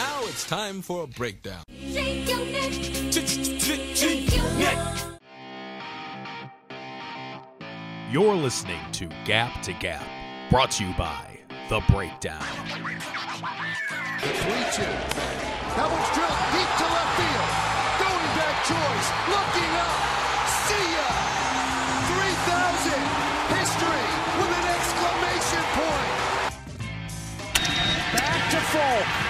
Now it's time for a breakdown. Shake your neck. Shake your neck. You're listening to Gap to Gap, brought to you by The Breakdown. The 3 2. That one's drilled deep to left field. Going back choice. Looking up. See ya. 3,000. History with an exclamation point. Back to Folk.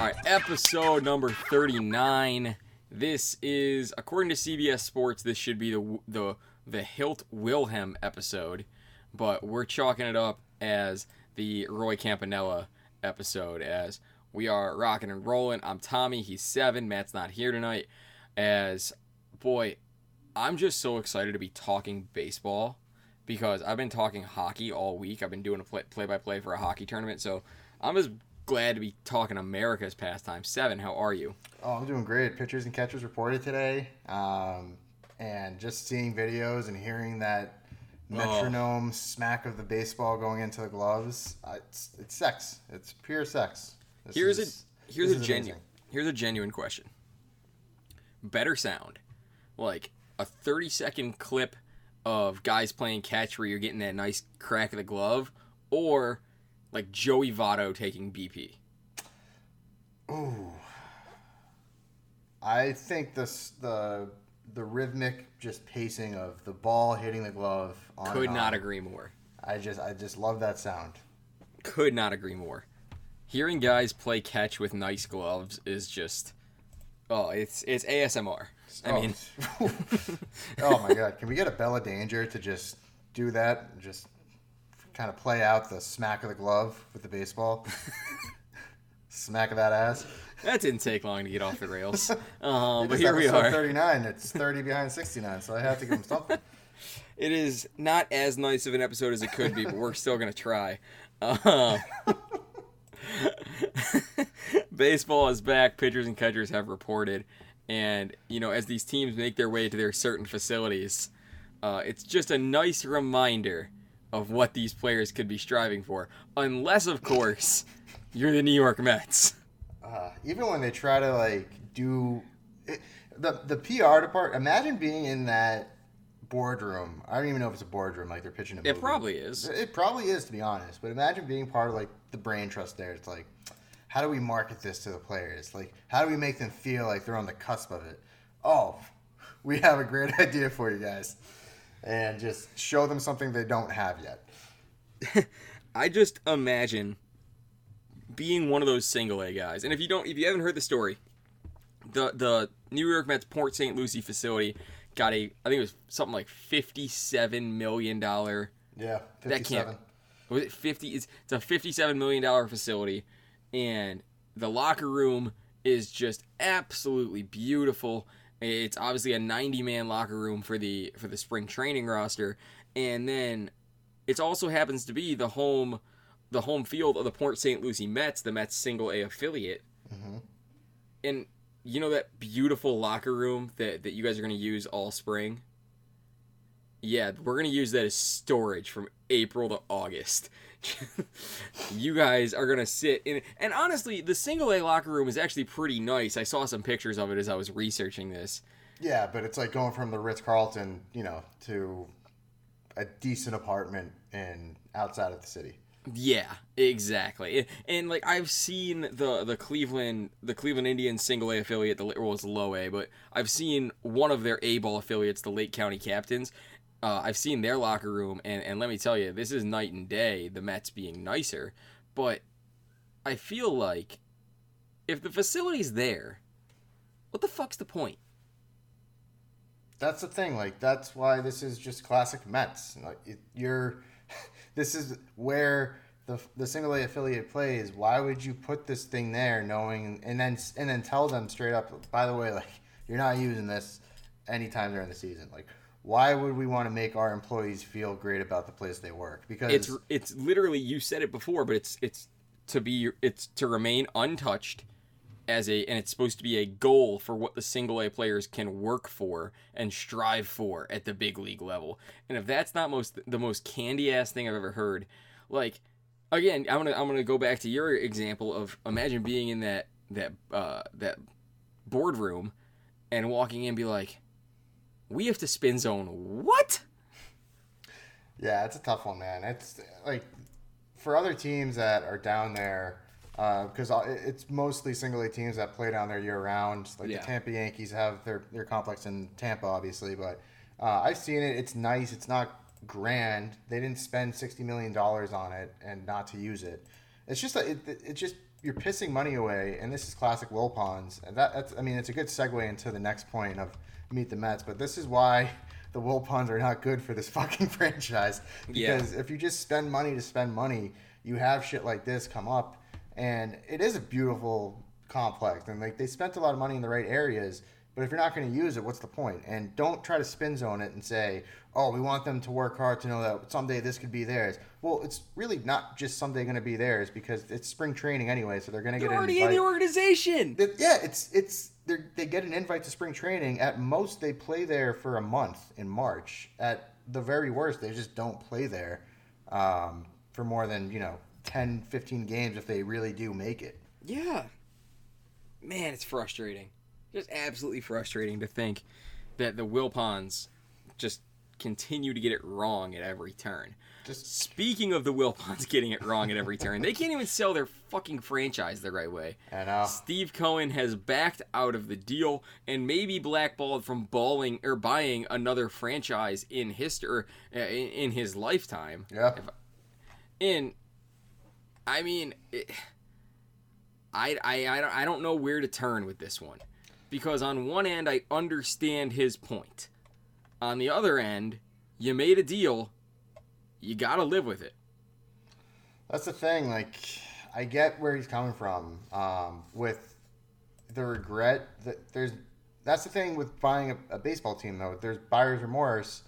All right, episode number 39. This is, according to CBS Sports, this should be the the the Hoyt Wilhelm episode, but we're chalking it up as the Roy Campanella episode. As we are rocking and rolling. I'm Tommy. He's seven. Matt's not here tonight. As boy, I'm just so excited to be talking baseball because I've been talking hockey all week. I've been doing a play by play for a hockey tournament, so I'm just glad to be talking America's pastime. Seven, how are you? Oh, I'm doing great. Pitchers and catchers reported today, um, and just seeing videos and hearing that metronome smack of the baseball going into the gloves. Uh, it's, it's sex. It's pure sex. This Here's is- a here's a genuine here's a genuine question. Better sound, like a 30 second clip of guys playing catch where you're getting that nice crack of the glove, or like Joey Votto taking BP. Ooh. I think this the the rhythmic just pacing of the ball hitting the glove. On Could not on. agree more. I just I just love that sound. Could not agree more. Hearing guys play catch with nice gloves is just oh, it's it's ASMR. I Oh. mean, oh my god, can we get a Bella Danger to just do that? Just kind of play out the smack of the glove with the baseball. smack of that ass. that didn't take long to get off the rails. Um, but here we are. 39. It's 30 behind 69, so I have to give him something. It is not as nice of an episode as it could be, but we're still gonna try. Uh, baseball is back. Pitchers and catchers have reported, and you know, as these teams make their way to their certain facilities, uh, it's just a nice reminder of what these players could be striving for. Unless, of course, you're the New York Mets. Uh, even when they try to like do it, the the PR department. Imagine being in that boardroom. I don't even know if it's a boardroom. Like they're pitching a It probably is. It probably is, to be honest. But imagine being part of like the brain trust there. It's like, how do we market this to the players? Like, how do we make them feel like they're on the cusp of it? Oh, we have a great idea for you guys, and just show them something they don't have yet. I just imagine being one of those single A guys. And if you don't, if you haven't heard the story, the the New York Mets Port St. Lucie facility got a, I think it was something like fifty-seven million dollar. Yeah, That can't. Was it fifty? It's, it's a fifty-seven million dollar facility, and the locker room is just absolutely beautiful. It's obviously a ninety-man locker room for the for the spring training roster, and then it also happens to be the home the home field of the Port St. Lucie Mets, the Mets single A affiliate. Mm-hmm. And you know that beautiful locker room that, that you guys are going to use all spring? Yeah, we're going to use that as storage from April to August. you guys are to sit in and honestly, the single A locker room is actually pretty nice. I saw some pictures of it as I was researching this. Yeah, but it's like going from the Ritz Carlton, you know, to a decent apartment in outside of the city. Yeah, exactly. And, and, like I've seen the the Cleveland the Cleveland Indians single A affiliate, the well it's low A, but I've seen one of their A ball affiliates, the Lake County Captains. Uh, I've seen their locker room, and and let me tell you, this is night and day. The Mets being nicer, but I feel like if the facility's there, what the fuck's the point? That's the thing. Like that's why this is just classic Mets. Like it, you're, this is where the the single A affiliate plays, why would you put this thing there, knowing and then and then tell them straight up, by the way, like you're not using this anytime during the season, like. Why would we want to make our employees feel great about the place they work? Because It's it's literally you said it before, but it's it's to be it's to remain untouched as a and it's supposed to be a goal for what the single A players can work for and strive for at the big league level. And if that's not most the most candy ass thing I've ever heard, like again, I'm gonna I'm gonna go back to your example of imagine being in that that uh, that boardroom and walking in and be like, we have to spin zone what? Yeah, it's a tough one, man. It's like for other teams that are down there, because it's mostly single A teams that play down there year round. Like Yeah. the Tampa Yankees have their their complex in Tampa, obviously, but uh, I've seen it. It's nice. It's not grand. They didn't spend sixty million dollars on it and not to use it. It's just a, it, it- it's just you're pissing money away, and this is classic Wilpons. And that, that's I mean, it's a good segue into the next point of meet the Mets. But this is why the Wilpons are not good for this fucking franchise Yeah. because if you just spend money to spend money, you have shit like this come up, and it is a beautiful complex, and like they spent a lot of money in the right areas. But if you're not going to use it, what's the point? And don't try to spin zone it and say, "Oh, we want them to work hard to know that someday this could be theirs." Well, it's really not just someday going to be theirs because it's spring training anyway, so they're going to get already in the organization. That- yeah, it's it's they get an invite to spring training. At most, they play there for a month in March. At the very worst, they just don't play there um, for more than you know 10, 15 games if they really do make it. Yeah. Man, it's frustrating. Just absolutely frustrating to think that the Wilpons just continue to get it wrong at every turn. Just Speaking of the Wilpons getting it wrong at every turn, they can't even sell their fucking franchise the right way. I know. Steve Cohen has backed out of the deal and maybe blackballed from balling or buying another franchise in history uh, in, in his lifetime. Yeah. If- and I mean, it, I, I, I, don't, I don't know where to turn with this one. Because on one end, I understand his point. On the other end, you made a deal, you gotta live with it. That's the thing. Like, I get where he's coming from um, with the regret that there's. That's the thing with buying a, a baseball team, though. There's buyer's remorse,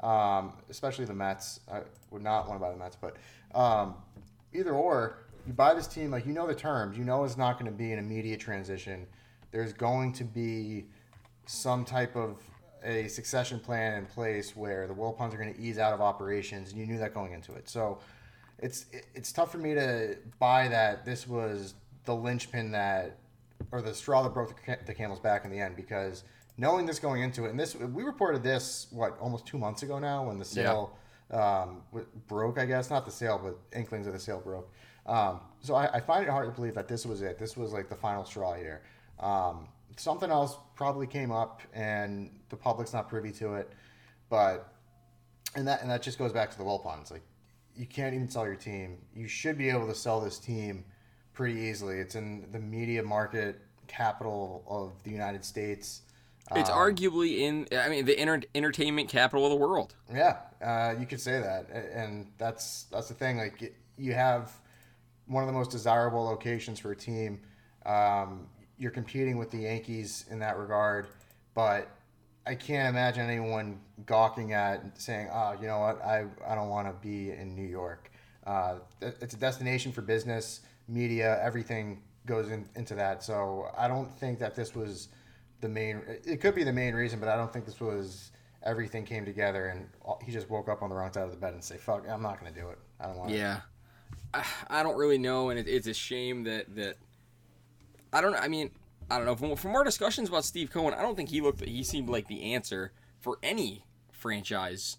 um, especially the Mets. I would not want to buy the Mets, but um, either or, you buy this team like you know the terms. You know it's not going to be an immediate transition. There's going to be some type of a succession plan in place where the Wilpons are going to ease out of operations, and you knew that going into it. So it's it's tough for me to buy that this was the linchpin that or the straw that broke the, the camel's back in the end because knowing this going into it and this we reported this what almost two months ago now when the sale um, broke I guess. Not the sale but inklings of the sale broke. Um, so I, I find it hard to believe that this was it. This was like the final straw here. Um, something else probably came up and the public's not privy to it but and that and that just goes back to the Wilpons. Like you can't even sell your team. You should be able to sell this team pretty easily. It's in the media market capital of the United States. It's arguably in, I mean, the enter- entertainment capital of the world. Yeah, uh, you could say that, and that's that's the thing. Like you have one of the most desirable locations for a team. Um, you're competing with the Yankees in that regard, but I can't imagine anyone gawking at saying, "Oh, you know what? I I don't want to be in New York." Uh, it's a destination for business, media, everything goes in, into that. So I don't think that this was the main. It could be the main reason, but I don't think this was everything came together and he just woke up on the wrong side of the bed and say, "Fuck, I'm not going to do it. I don't want." it." Yeah, I, I don't really know, and it, it's a shame that that I don't. Know. I mean, I don't know. From, from our discussions about Steve Cohen, I don't think he looked. He seemed like the answer for any franchise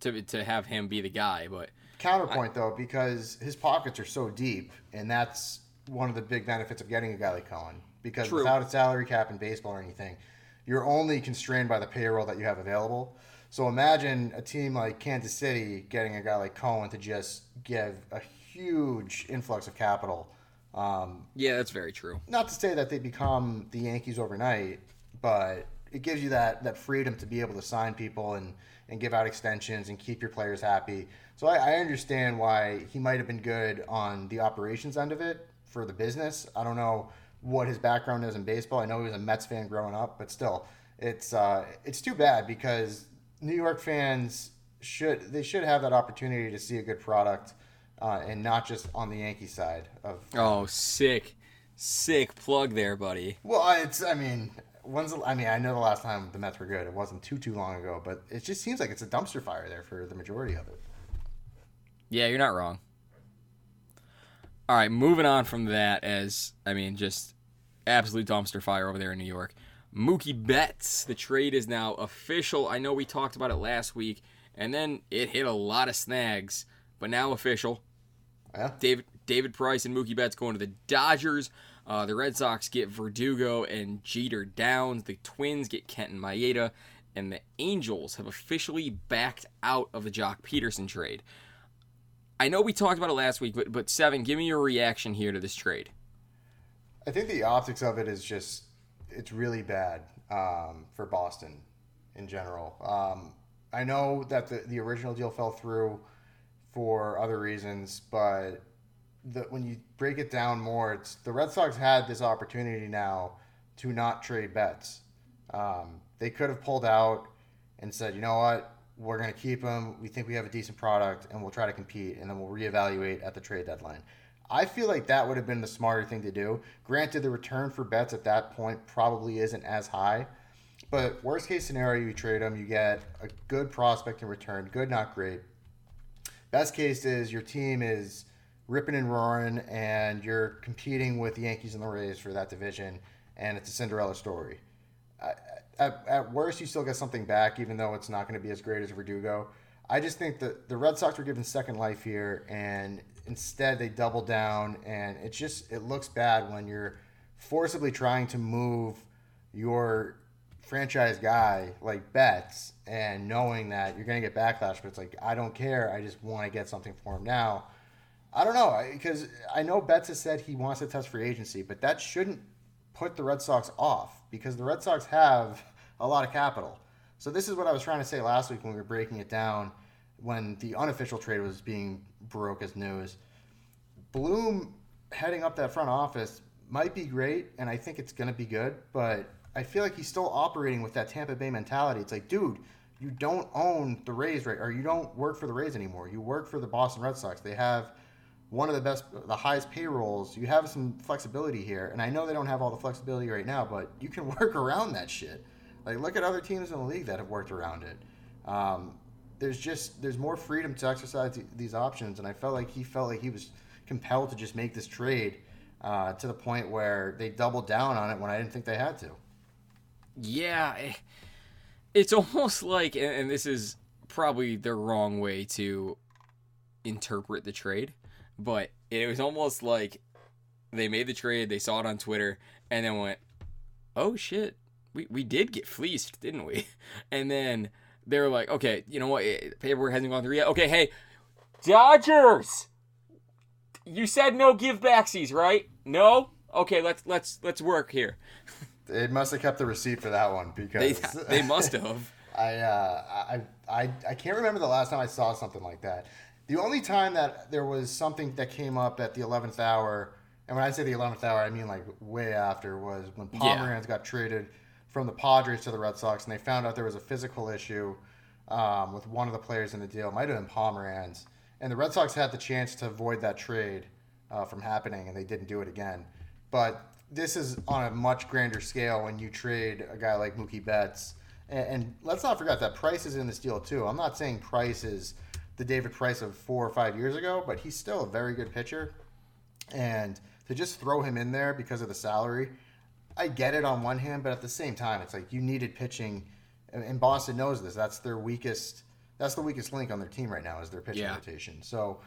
to to have him be the guy. But Counterpoint though, because his pockets are so deep, and that's one of the big benefits of getting a guy like Cohen. Because True. without a salary cap in baseball or anything, you're only constrained by the payroll that you have available. So imagine a team like Kansas City getting a guy like Cohen to just give a huge influx of capital. Um, yeah, that's very true. not to say that they become the Yankees overnight, but it gives you that that freedom to be able to sign people and and give out extensions and keep your players happy. So I, I understand why he might have been good on the operations end of it for the business. I don't know what his background is in baseball. I know he was a Mets fan growing up, but still, it's uh, it's too bad because New York fans should they should have that opportunity to see a good product uh, and not just on the Yankee side of. Oh, sick, sick plug there, buddy. Well, it's I mean, when's the, I mean I know the last time the Mets were good. It wasn't too too long ago, but it just seems like it's a dumpster fire there for the majority of it. Yeah, you're not wrong. All right, moving on from that, as I mean, just absolute dumpster fire over there in New York. Mookie Betts, the trade is now official. I know we talked about it last week, and then it hit a lot of snags, but now official. Yeah. David David Price and Mookie Betts going to the Dodgers. Uh, the Red Sox get Verdugo and Jeter Downs. The Twins get Kenta Maeda, and the Angels have officially backed out of the Joc Pederson trade. I know we talked about it last week, but but Seven, give me your reaction here to this trade. I think the optics of it is just it's really bad um, for Boston in general. Um, I know that the, the original deal fell through for other reasons, but the, when you break it down more, it's the Red Sox had this opportunity now to not trade Betts. Um, they could have pulled out and said, you know what, we're going to keep him. We think we have a decent product, and we'll try to compete, and then we'll reevaluate at the trade deadline. I feel like that would have been the smarter thing to do. Granted, the return for Betts at that point probably isn't as high, but worst case scenario, you trade him, you get a good prospect in return, good, not great. Best case is your team is ripping and roaring, and you're competing with the Yankees and the Rays for that division, and it's a Cinderella story. At, at worst, you still get something back, even though it's not going to be as great as Verdugo. I just think that the Red Sox were given second life here, and instead they double down, and it just it looks bad when you're forcibly trying to move your franchise guy like Betts, and knowing that you're going to get backlash, but it's like I don't care, I just want to get something for him now. I don't know because I know Betts has said he wants to test free agency, but that shouldn't put the Red Sox off because the Red Sox have a lot of capital. So this is what I was trying to say last week when we were breaking it down when the unofficial trade was being broke as news. Bloom heading up that front office might be great, and I think it's going to be good, but I feel like he's still operating with that Tampa Bay mentality. It's like, dude, you don't own the Rays right, or you don't work for the Rays anymore. You work for the Boston Red Sox. They have one of the best, the highest payrolls. You have some flexibility here, and I know they don't have all the flexibility right now, but you can work around that shit. Like, look at other teams in the league that have worked around it. Um, there's just there's more freedom to exercise these options, and I felt like he felt like he was compelled to just make this trade uh, to the point where they doubled down on it when I didn't think they had to. Yeah, eh, it's almost like, and this is probably the wrong way to interpret the trade, but it was almost like they made the trade, they saw it on Twitter, and then went, "Oh shit, we we did get fleeced, didn't we?" And then they were like, "Okay, you know what? Eh, paperwork hasn't gone through yet. Okay, hey, Dodgers, you said no give backsies, right? No. Okay, let's let's let's work here." They must have kept the receipt for that one because they must have. I, uh, I, I, I can't remember the last time I saw something like that. The only time that there was something that came up at the 11th hour, and when I say the 11th hour, I mean like way after, was when Pomeranz got traded from the Padres to the Red Sox, and they found out there was a physical issue um, with one of the players in the deal. It might have been Pomeranz. And the Red Sox had the chance to avoid that trade uh, from happening, and they didn't do it again. But this is on a much grander scale when you trade a guy like Mookie Betts. And, and let's not forget that Price is in this deal too. I'm not saying Price is the David Price of four or five years ago, but he's still a very good pitcher. And to just throw him in there because of the salary, I get it on one hand, but at the same time, it's like you needed pitching, and, Boston knows this. That's their weakest. That's the weakest link on their team right now is their pitching Yeah. rotation. So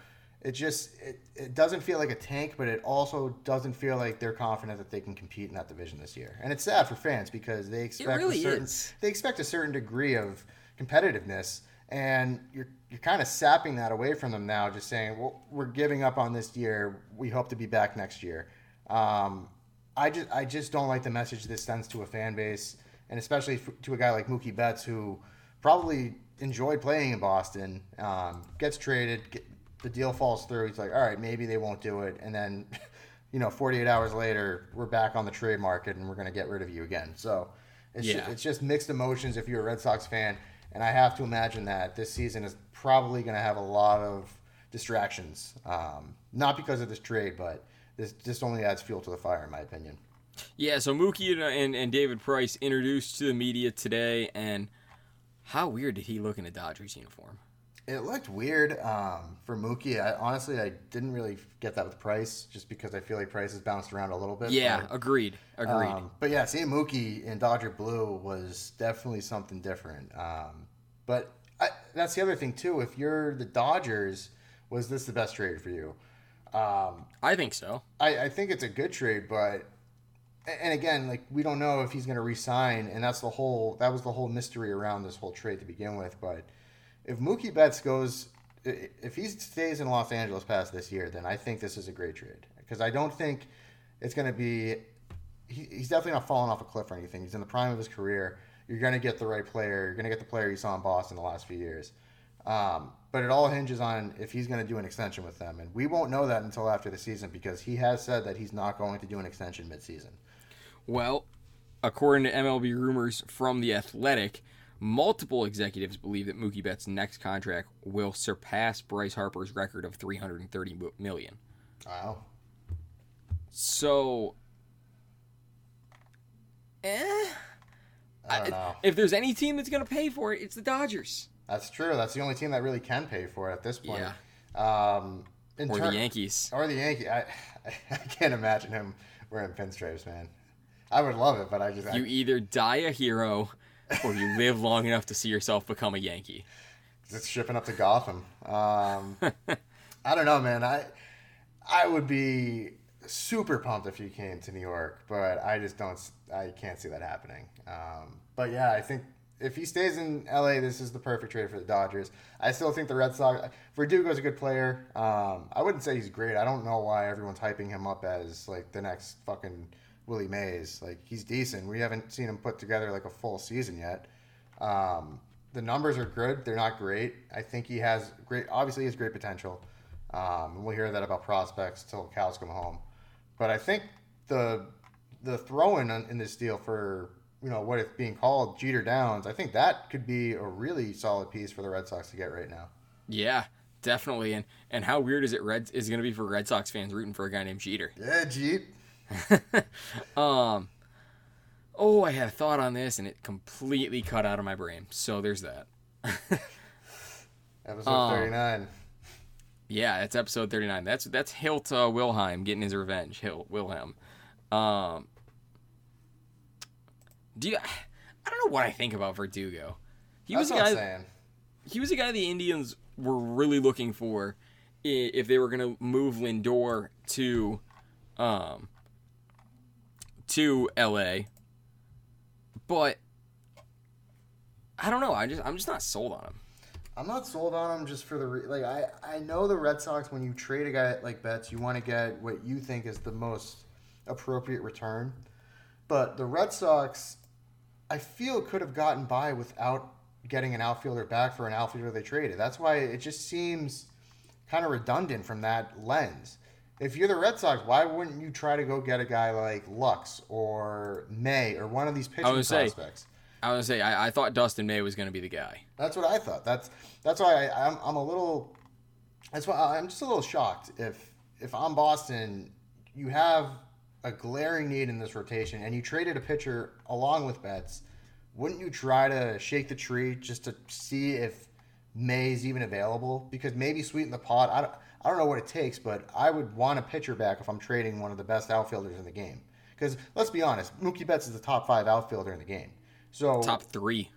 it just it, it doesn't feel like a tank, but it also doesn't feel like they're confident that they can compete in that division this year. And it's sad for fans because they expect really a certain is. they expect a certain degree of competitiveness, and you're you're kind of sapping that away from them now. Just saying, well, we're giving up on this year. We hope to be back next year. Um, I just I just don't like the message this sends to a fan base, and especially f- to a guy like Mookie Betts who probably enjoyed playing in Boston, um, gets traded, get, the deal falls through. He's like, all right, maybe they won't do it, and then, you know, 48 hours later, we're back on the trade market and we're going to get rid of you again. So it's Yeah. it's just mixed emotions if you're a Red Sox fan, and I have to imagine that this season is probably going to have a lot of distractions. Um, not because of this trade, but this just only adds fuel to the fire, in my opinion. Yeah, so Mookie and, and, and David Price introduced to the media today, and how weird did he look in a Dodgers uniform? It looked weird um, for Mookie. I, honestly, I didn't really get that with Price, just because I feel like Price has bounced around a little bit. Yeah, but, agreed, agreed. um, but yeah, seeing Mookie in Dodger blue was definitely something different. Um, but I, that's the other thing too. If you're the Dodgers, was this the best trade for you? Um, I think so. I, I think it's a good trade, but and again, like we don't know if he's going to resign, and that's the whole that was the whole mystery around this whole trade to begin with. But if Mookie Betts goes, if he stays in Los Angeles past this year, then I think this is a great trade because I don't think it's going to be. He, he's definitely not falling off a cliff or anything. He's in the prime of his career. You're going to get the right player. You're going to get the player you saw in Boston the last few years. Um, but it all hinges on if he's going to do an extension with them, and we won't know that until after the season because he has said that he's not going to do an extension midseason. Well, according to MLB rumors from The Athletic, multiple executives believe that Mookie Betts' next contract will surpass Bryce Harper's record of 330 million. Wow. So, eh, I don't know. if there's any team that's going to pay for it, it's the Dodgers That's true. That's the only team that really can pay for it at this point. Yeah. Um, or ter- the Yankees. Or the Yankee. I, I can't imagine him wearing pinstripes, man. I would love it, but I just I, You either die a hero or you live long enough to see yourself become a Yankee. just shipping up to Gotham. Um, I don't know, man. I I would be super pumped if he came to New York, but I just don't. I can't see that happening. Um, but yeah, I think if he stays in LA, this is the perfect trade for the Dodgers. I still think the Red Sox. Verdugo's a good player. Um, I wouldn't say he's great. I don't know why everyone's hyping him up as like the next fucking Willie Mays. Like he's decent. We haven't seen him put together like a full season yet. Um, the numbers are good. They're not great. I think he has great. Obviously, he has great potential. Um, and we'll hear that about prospects till cows come home. But I think the the throw-in in this deal for you know what it's being called Jeter Downs, I think that could be a really solid piece for the Red Sox to get right now. Yeah, definitely. And and how weird is it? Red is going to be for Red Sox fans rooting for a guy named Jeter. Yeah, Jeet. Um. Oh, I had a thought on this and it completely cut out of my brain. So there's that. Episode Um, 39. Yeah, it's episode 39. That's that's Hoyt uh, Wilhelm getting his revenge. Hoyt Wilhelm. Um. Do you? I don't know what I think about Verdugo. He That's was a what guy. He was a guy the Indians were really looking for if they were going to move Lindor to um to LA. But I don't know. I just I'm just not sold on him. I'm not sold on him just for the re- like. I I know the Red Sox when you trade a guy like Betts, you want to get what you think is the most appropriate return. But the Red Sox, I feel could have gotten by without getting an outfielder back for an outfielder they traded. That's why it just seems kind of redundant from that lens. If you're the Red Sox, why wouldn't you try to go get a guy like Lux or May or one of these pitching gonna say- prospects? I was gonna say I, I thought Dustin May was going to be the guy. That's what I thought. That's that's why I, I'm I'm a little. That's why I'm just a little shocked. If if I'm Boston, you have a glaring need in this rotation, and you traded a pitcher along with Betts. Wouldn't you try to shake the tree just to see if May is even available? Because maybe sweeten the pot. I don't, I don't know what it takes, but I would want a pitcher back if I'm trading one of the best outfielders in the game. Because let's be honest, Mookie Betts is the top five outfielder in the game. So Top three.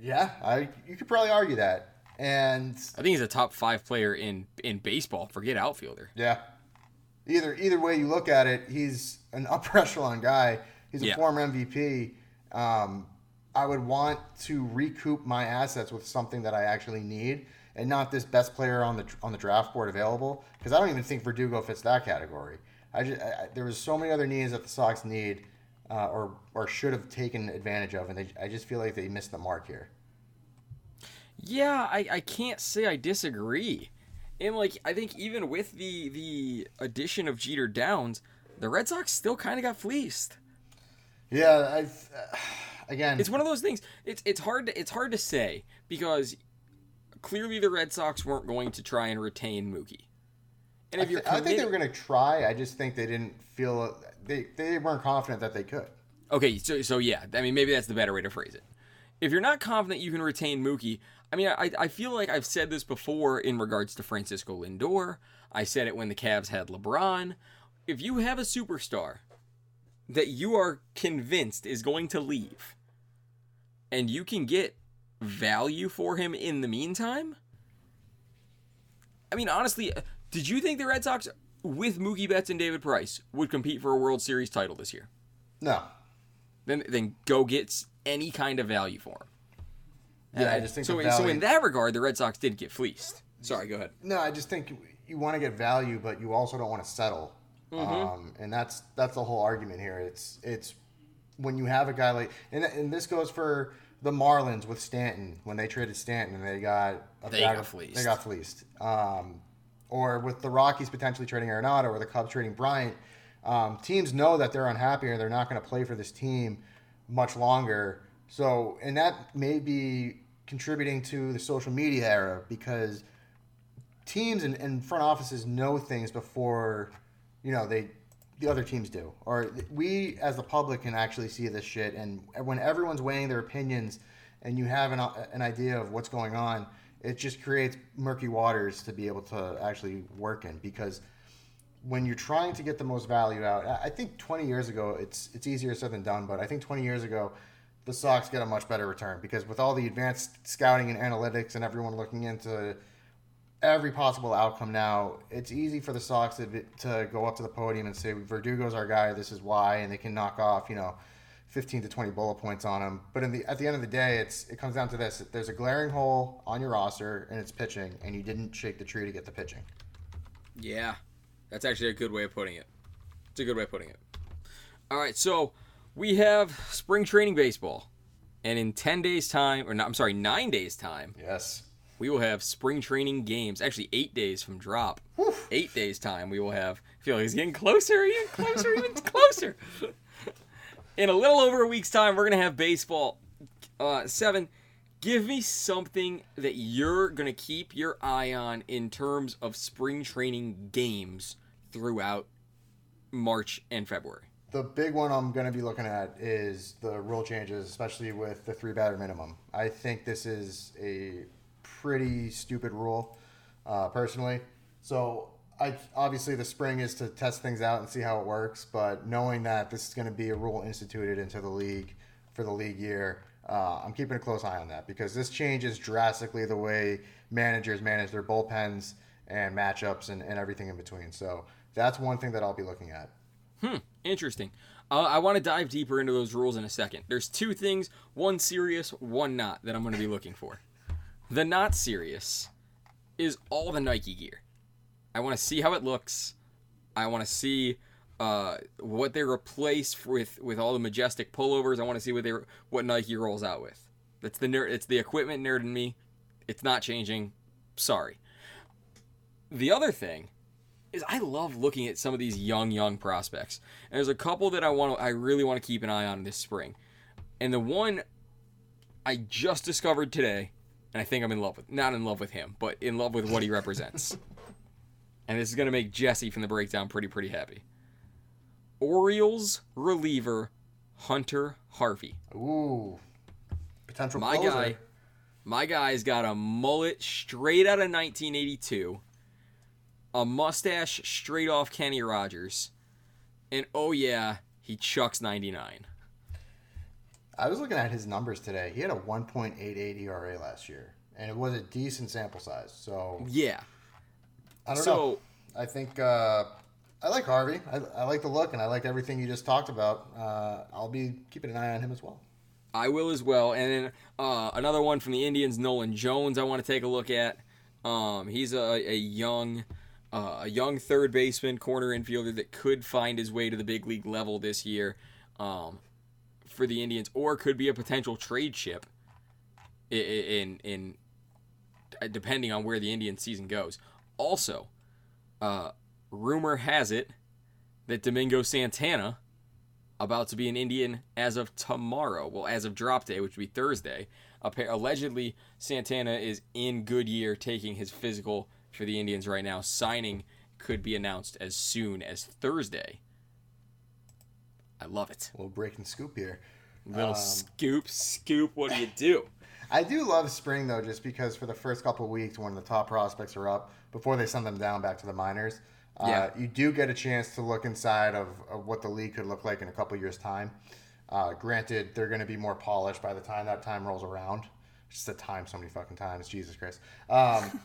yeah, I you could probably argue that. And I think he's a top five player in in baseball. Forget outfielder. yeah, either either way you look at it, he's an upper echelon guy. He's a Yeah. former MVP. Um, I would want to recoup my assets with something that I actually need, and not this best player on the on the draft board available. Because I don't even think Verdugo fits that category. I just I, there was so many other needs that the Sox need. uh, or or should have taken advantage of, and they, I just feel like they missed the mark here. Yeah, I, I can't say I disagree. And like I think even with the the addition of Jeter Downs, the Red Sox still kind of got fleeced. Yeah, I uh, again, It's one of those things. It's it's hard to it's hard to say because clearly the Red Sox weren't going to try and retain Mookie. And I, if you're th- I think they were going to try. I just think they didn't feel they they weren't confident that they could. Okay, so so yeah, I mean maybe that's the better way to phrase it. If you're not confident you can retain Mookie, I mean I I feel like I've said this before in regards to Francisco Lindor. I said it when the Cavs had LeBron. If you have a superstar that you are convinced is going to leave, and you can get value for him in the meantime, I mean honestly, did you think the Red Sox with Mookie Betts and David Price would compete for a World Series title this year? No, then then go get any kind of value for him. yeah, I just think so. the So in that regard, the Red Sox did get fleeced. Sorry, go ahead. No, I just think you want to get value, but you also don't want to settle. Mm-hmm. Um, and that's that's the whole argument here. It's it's when you have a guy like and, and this goes for the Marlins with Stanton when they traded Stanton and they got a They got fleeced. They got fleeced. Um, or with the Rockies potentially trading Arenado or the Cubs trading Bryant. Um, teams know that they're unhappy or they're not going to play for this team much longer. So, and that may be contributing to the social media era because teams and, and front offices know things before you know they the other teams do. Or we as the public can actually see this shit and when everyone's weighing their opinions and you have an, uh, an idea of what's going on it just creates murky waters to be able to actually work in. Because when you're trying to get the most value out I- i think 20 years ago it's it's easier said than done but i think 20 years ago the sox get a much better return. Because with all the advanced scouting and analytics and everyone looking into every possible outcome now, it's easy for the Sox to, to go up to the podium and say Verdugo's our guy. This is why, and they can knock off you know, fifteen to twenty bullet points on him. But in the at the end of the day, it's it comes down to this: there's a glaring hole on your roster, and it's pitching, and you didn't shake the tree to get the pitching. Yeah, that's actually a good way of putting it. It's a good way of putting it. All right, so we have spring training baseball, and in ten days' time, or not, I'm sorry, nine days' time, Yes. We will have spring training games. Actually, eight days from drop. Eight days time, we will have. I feel like it's getting closer, even closer, even closer. In a little over a week's time, we're gonna have baseball. Uh, seven. Give me something that you're gonna keep your eye on in terms of spring training games throughout March and February. The big one I'm going to be looking at is the rule changes, especially with the three batter minimum. I think this is a pretty stupid rule, uh, personally. So, I obviously the spring is to test things out and see how it works. But knowing that this is going to be a rule instituted into the league for the league year, uh, I'm keeping a close eye on that because this changes drastically the way managers manage their bullpens and matchups and, and everything in between. So that's one thing that I'll be looking at. Hmm, interesting. Uh, I want to dive deeper into those rules in a second. There's two things, one serious, one not, that I'm going to be looking for. The not serious is all the Nike gear. I want to see how it looks. I want to see uh, what they replace with with all the majestic pullovers. I want to see what they what Nike rolls out with. That's the nerd. It's the equipment nerd in me. It's not changing. Sorry. The other thing is I love looking at some of these young, young prospects. And there's a couple that I want to, I really want to keep an eye on this spring. And the one I just discovered today, and I think I'm in love with, not in love with him, but in love with what he represents. and this is going to make Jesse from the breakdown pretty, pretty happy. Orioles reliever Hunter Harvey. Ooh, potential My closer. guy, my guy's got a mullet straight out of 1982, a mustache straight off Kenny Rogers, and oh yeah, he chucks 99. I was looking at his numbers today. He had a 1.88 ERA last year, and it was a decent sample size. So Yeah. I don't So- know. I think uh, I like Harvey. I, I like the look, and I like everything you just talked about. Uh, I'll be keeping an eye on him as well. I will as well. And then uh, another one from the Indians, Nolan Jones. I want to take a look at. Um, he's a, a young, uh, a young third baseman, corner infielder that could find his way to the big league level this year. um, for the Indians, or could be a potential trade chip. i- i- In in uh, depending on where the Indian season goes. Also, uh, rumor has it that Domingo Santana about to be an Indian as of tomorrow. Well, as of drop day, which would be Thursday. Allegedly, Santana is in Goodyear taking his physical for the Indians right now. Signing could be announced as soon as Thursday. I love it. A little breaking scoop here. Little scoop, scoop. What do you do? I do love spring though, just because for the first couple weeks when the top prospects are up, before they send them down back to the minors, uh, Yeah. you do get a chance to look inside of, of what the league could look like in a couple years' time. Uh, granted, they're going to be more polished by the time that time rolls around. Just the time so many fucking times, Jesus Christ. Um,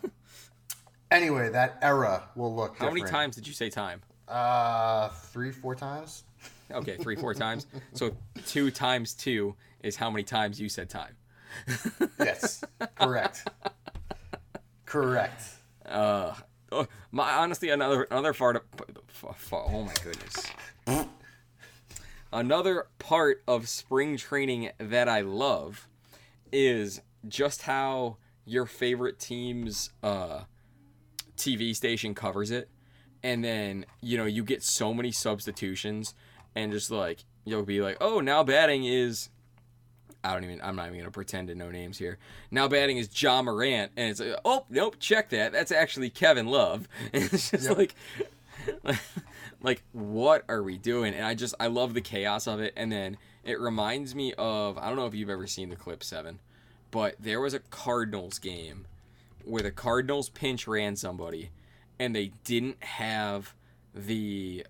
anyway, that era will look. How many times did you say time? Uh, three, four times. Okay, three, four times. So two times two is how many times you said time. Yes, correct. correct. Uh, oh, my honestly, another another part of oh my goodness, another part of spring training that I love is just how your favorite team's uh, TV station covers it, and then you know you get so many substitutions, and just like you'll be like, oh, now batting is I don't even. I'm not even gonna pretend to know names here. Now batting is John Morant, and it's like, oh nope, check that. That's actually Kevin Love. And it's just like, like what are we doing? And I just I love the chaos of it. And then it reminds me of I don't know if you've ever seen the clip seven, but there was a Cardinals game where the Cardinals pinch ran somebody, and they didn't have the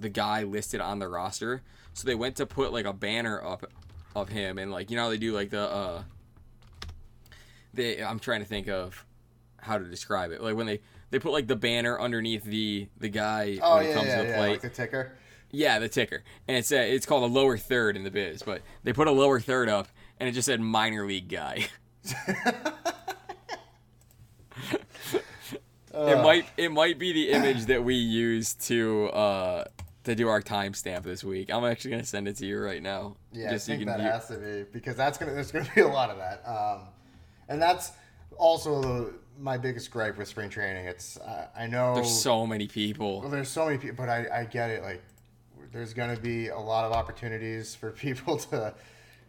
the guy listed on the roster. So they went to put like a banner up of him and like you know how they do like the uh they I'm trying to think of how to describe it. Like when they they put like the banner underneath the the guy Oh when it yeah, comes yeah, to the yeah. plate. Like the ticker. Yeah, the ticker. And it's a, it's called a lower third in the biz, but they put a lower third up and it just said minor league guy. it might it might be the image that we use to uh to do our timestamp this week. I'm actually gonna send it to you right now. Yeah, just so I you think can that has to be because that's gonna there's gonna be a lot of that, um, and that's also the, my biggest gripe with spring training. It's uh, I know There's so many people. well, there's so many people, but I, I get it. Like, there's gonna be a lot of opportunities for people to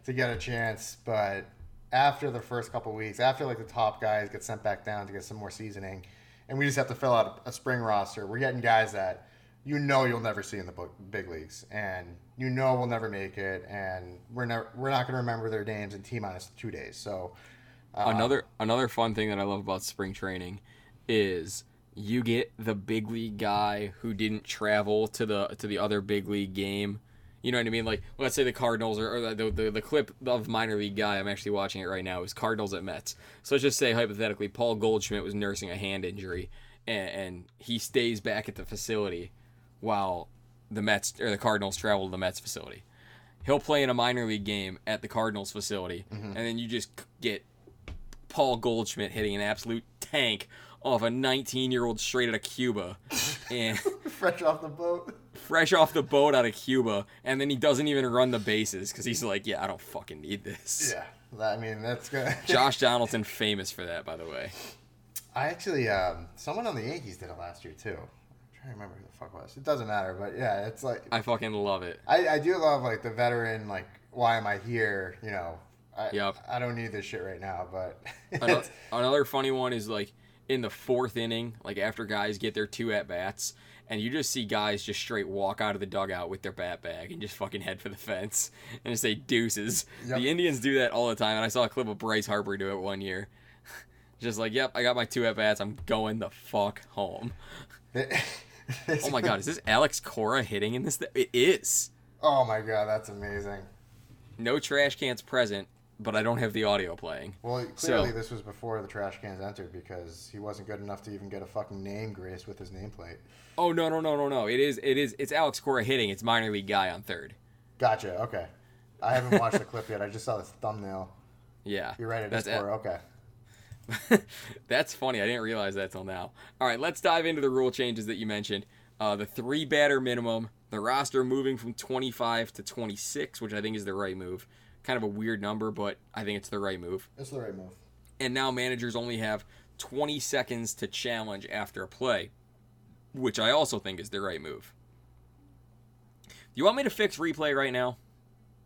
to get a chance, but after the first couple weeks, after like the top guys get sent back down to get some more seasoning, and we just have to fill out a, a spring roster, we're getting guys that you know you'll never see in the big leagues, and you know we'll never make it, and we're never we're not gonna remember their names in t minus two days. So uh, another another fun thing that I love about spring training is you get the big league guy who didn't travel to the to the other big league game. You know what I mean? Like let's say the Cardinals or, or the, the the clip of minor league guy I'm actually watching it right now is Cardinals at Mets. So let's just say hypothetically Paul Goldschmidt was nursing a hand injury and, and he stays back at the facility while the Mets or the Cardinals travel to the Mets facility. He'll play in a minor league game at the Cardinals facility, and then you just get Paul Goldschmidt hitting an absolute tank off a 19 year old straight out of Cuba, and fresh off the boat. fresh off the boat out of Cuba, and then he doesn't even run the bases because he's like, yeah, I don't fucking need this. Yeah, I mean that's gonna. Josh Donaldson, famous for that, by the way. I actually, um, someone on the Yankees did it last year too. Trying to remember who the fuck was. It doesn't matter, but yeah, it's like I fucking love it. I, I do love like the veteran, like why am I here? You know, I, Yep. I don't need this shit right now, but Another, another funny one is like in the fourth inning, like after guys get their two at bats, and you just see guys just straight walk out of the dugout with their bat bag and just fucking head for the fence and just say deuces. Yep. The Indians do that all the time, and I saw a clip of Bryce Harper do it one year. Just like, yep, I got my two at bats. I'm going the fuck home. Oh my god, is this Alex Cora hitting in this? Th- it is. oh my god, that's amazing. No trash cans present, but I don't have the audio playing. Well, So- clearly this was before the trash cans entered because he wasn't good enough to even get a fucking name grace with his nameplate. Oh no no no no no! It is it is it's Alex Cora hitting. It's minor league guy on third. Gotcha. Okay, I haven't watched the clip yet. I just saw the thumbnail. Yeah, You're right. It is for okay. That's funny. I didn't realize that till now. All right, let's dive into the rule changes that you mentioned. Uh, the three batter minimum The roster moving from 25 to 26, which I think is the right move. Kind of a weird number, but I think it's the right move. That's the right move. And now managers only have 20 seconds to challenge after a play, which I also think is the right move. Do you want me to fix replay right now?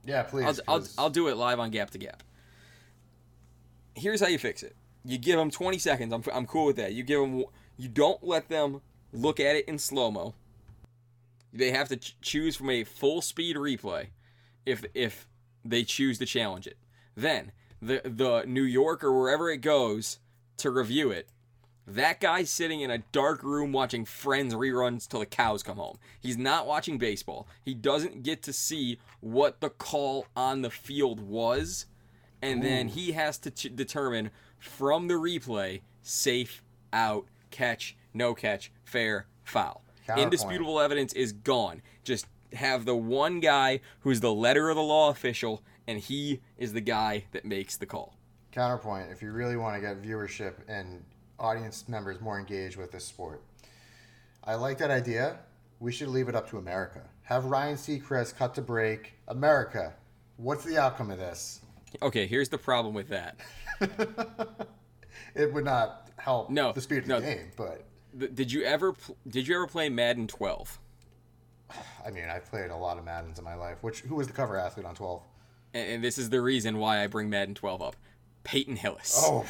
Yeah, please. I'll, I'll, I'll do it live on Gap to Gap. Here's how you fix it. You give them 20 seconds. I'm, I'm cool with that. You give them. You don't let them look at it in slow mo. They have to ch- choose from a full speed replay, if if they choose to challenge it. Then the the New York or wherever it goes to review it. That guy's sitting in a dark room watching Friends reruns till the cows come home. He's not watching baseball. He doesn't get to see what the call on the field was, and then he has to ch- determine from the replay safe, out, catch, no catch, fair, foul. Indisputable evidence is gone. Just have the one guy who's the letter of the law official, and he is the guy that makes the call. counterpoint if you really want to get viewership and audience members more engaged with this sport i like that idea we should leave it up to america have ryan seacrest cut to break america what's the outcome of this Okay, here's the problem with that. it would not help No, the speed of no. the game but Did you ever did you ever play Madden 12? i mean i've played a lot of maddens in my life which who was the cover athlete on 12 And, and this is the reason why I bring Madden 12 up. Peyton Hillis. oh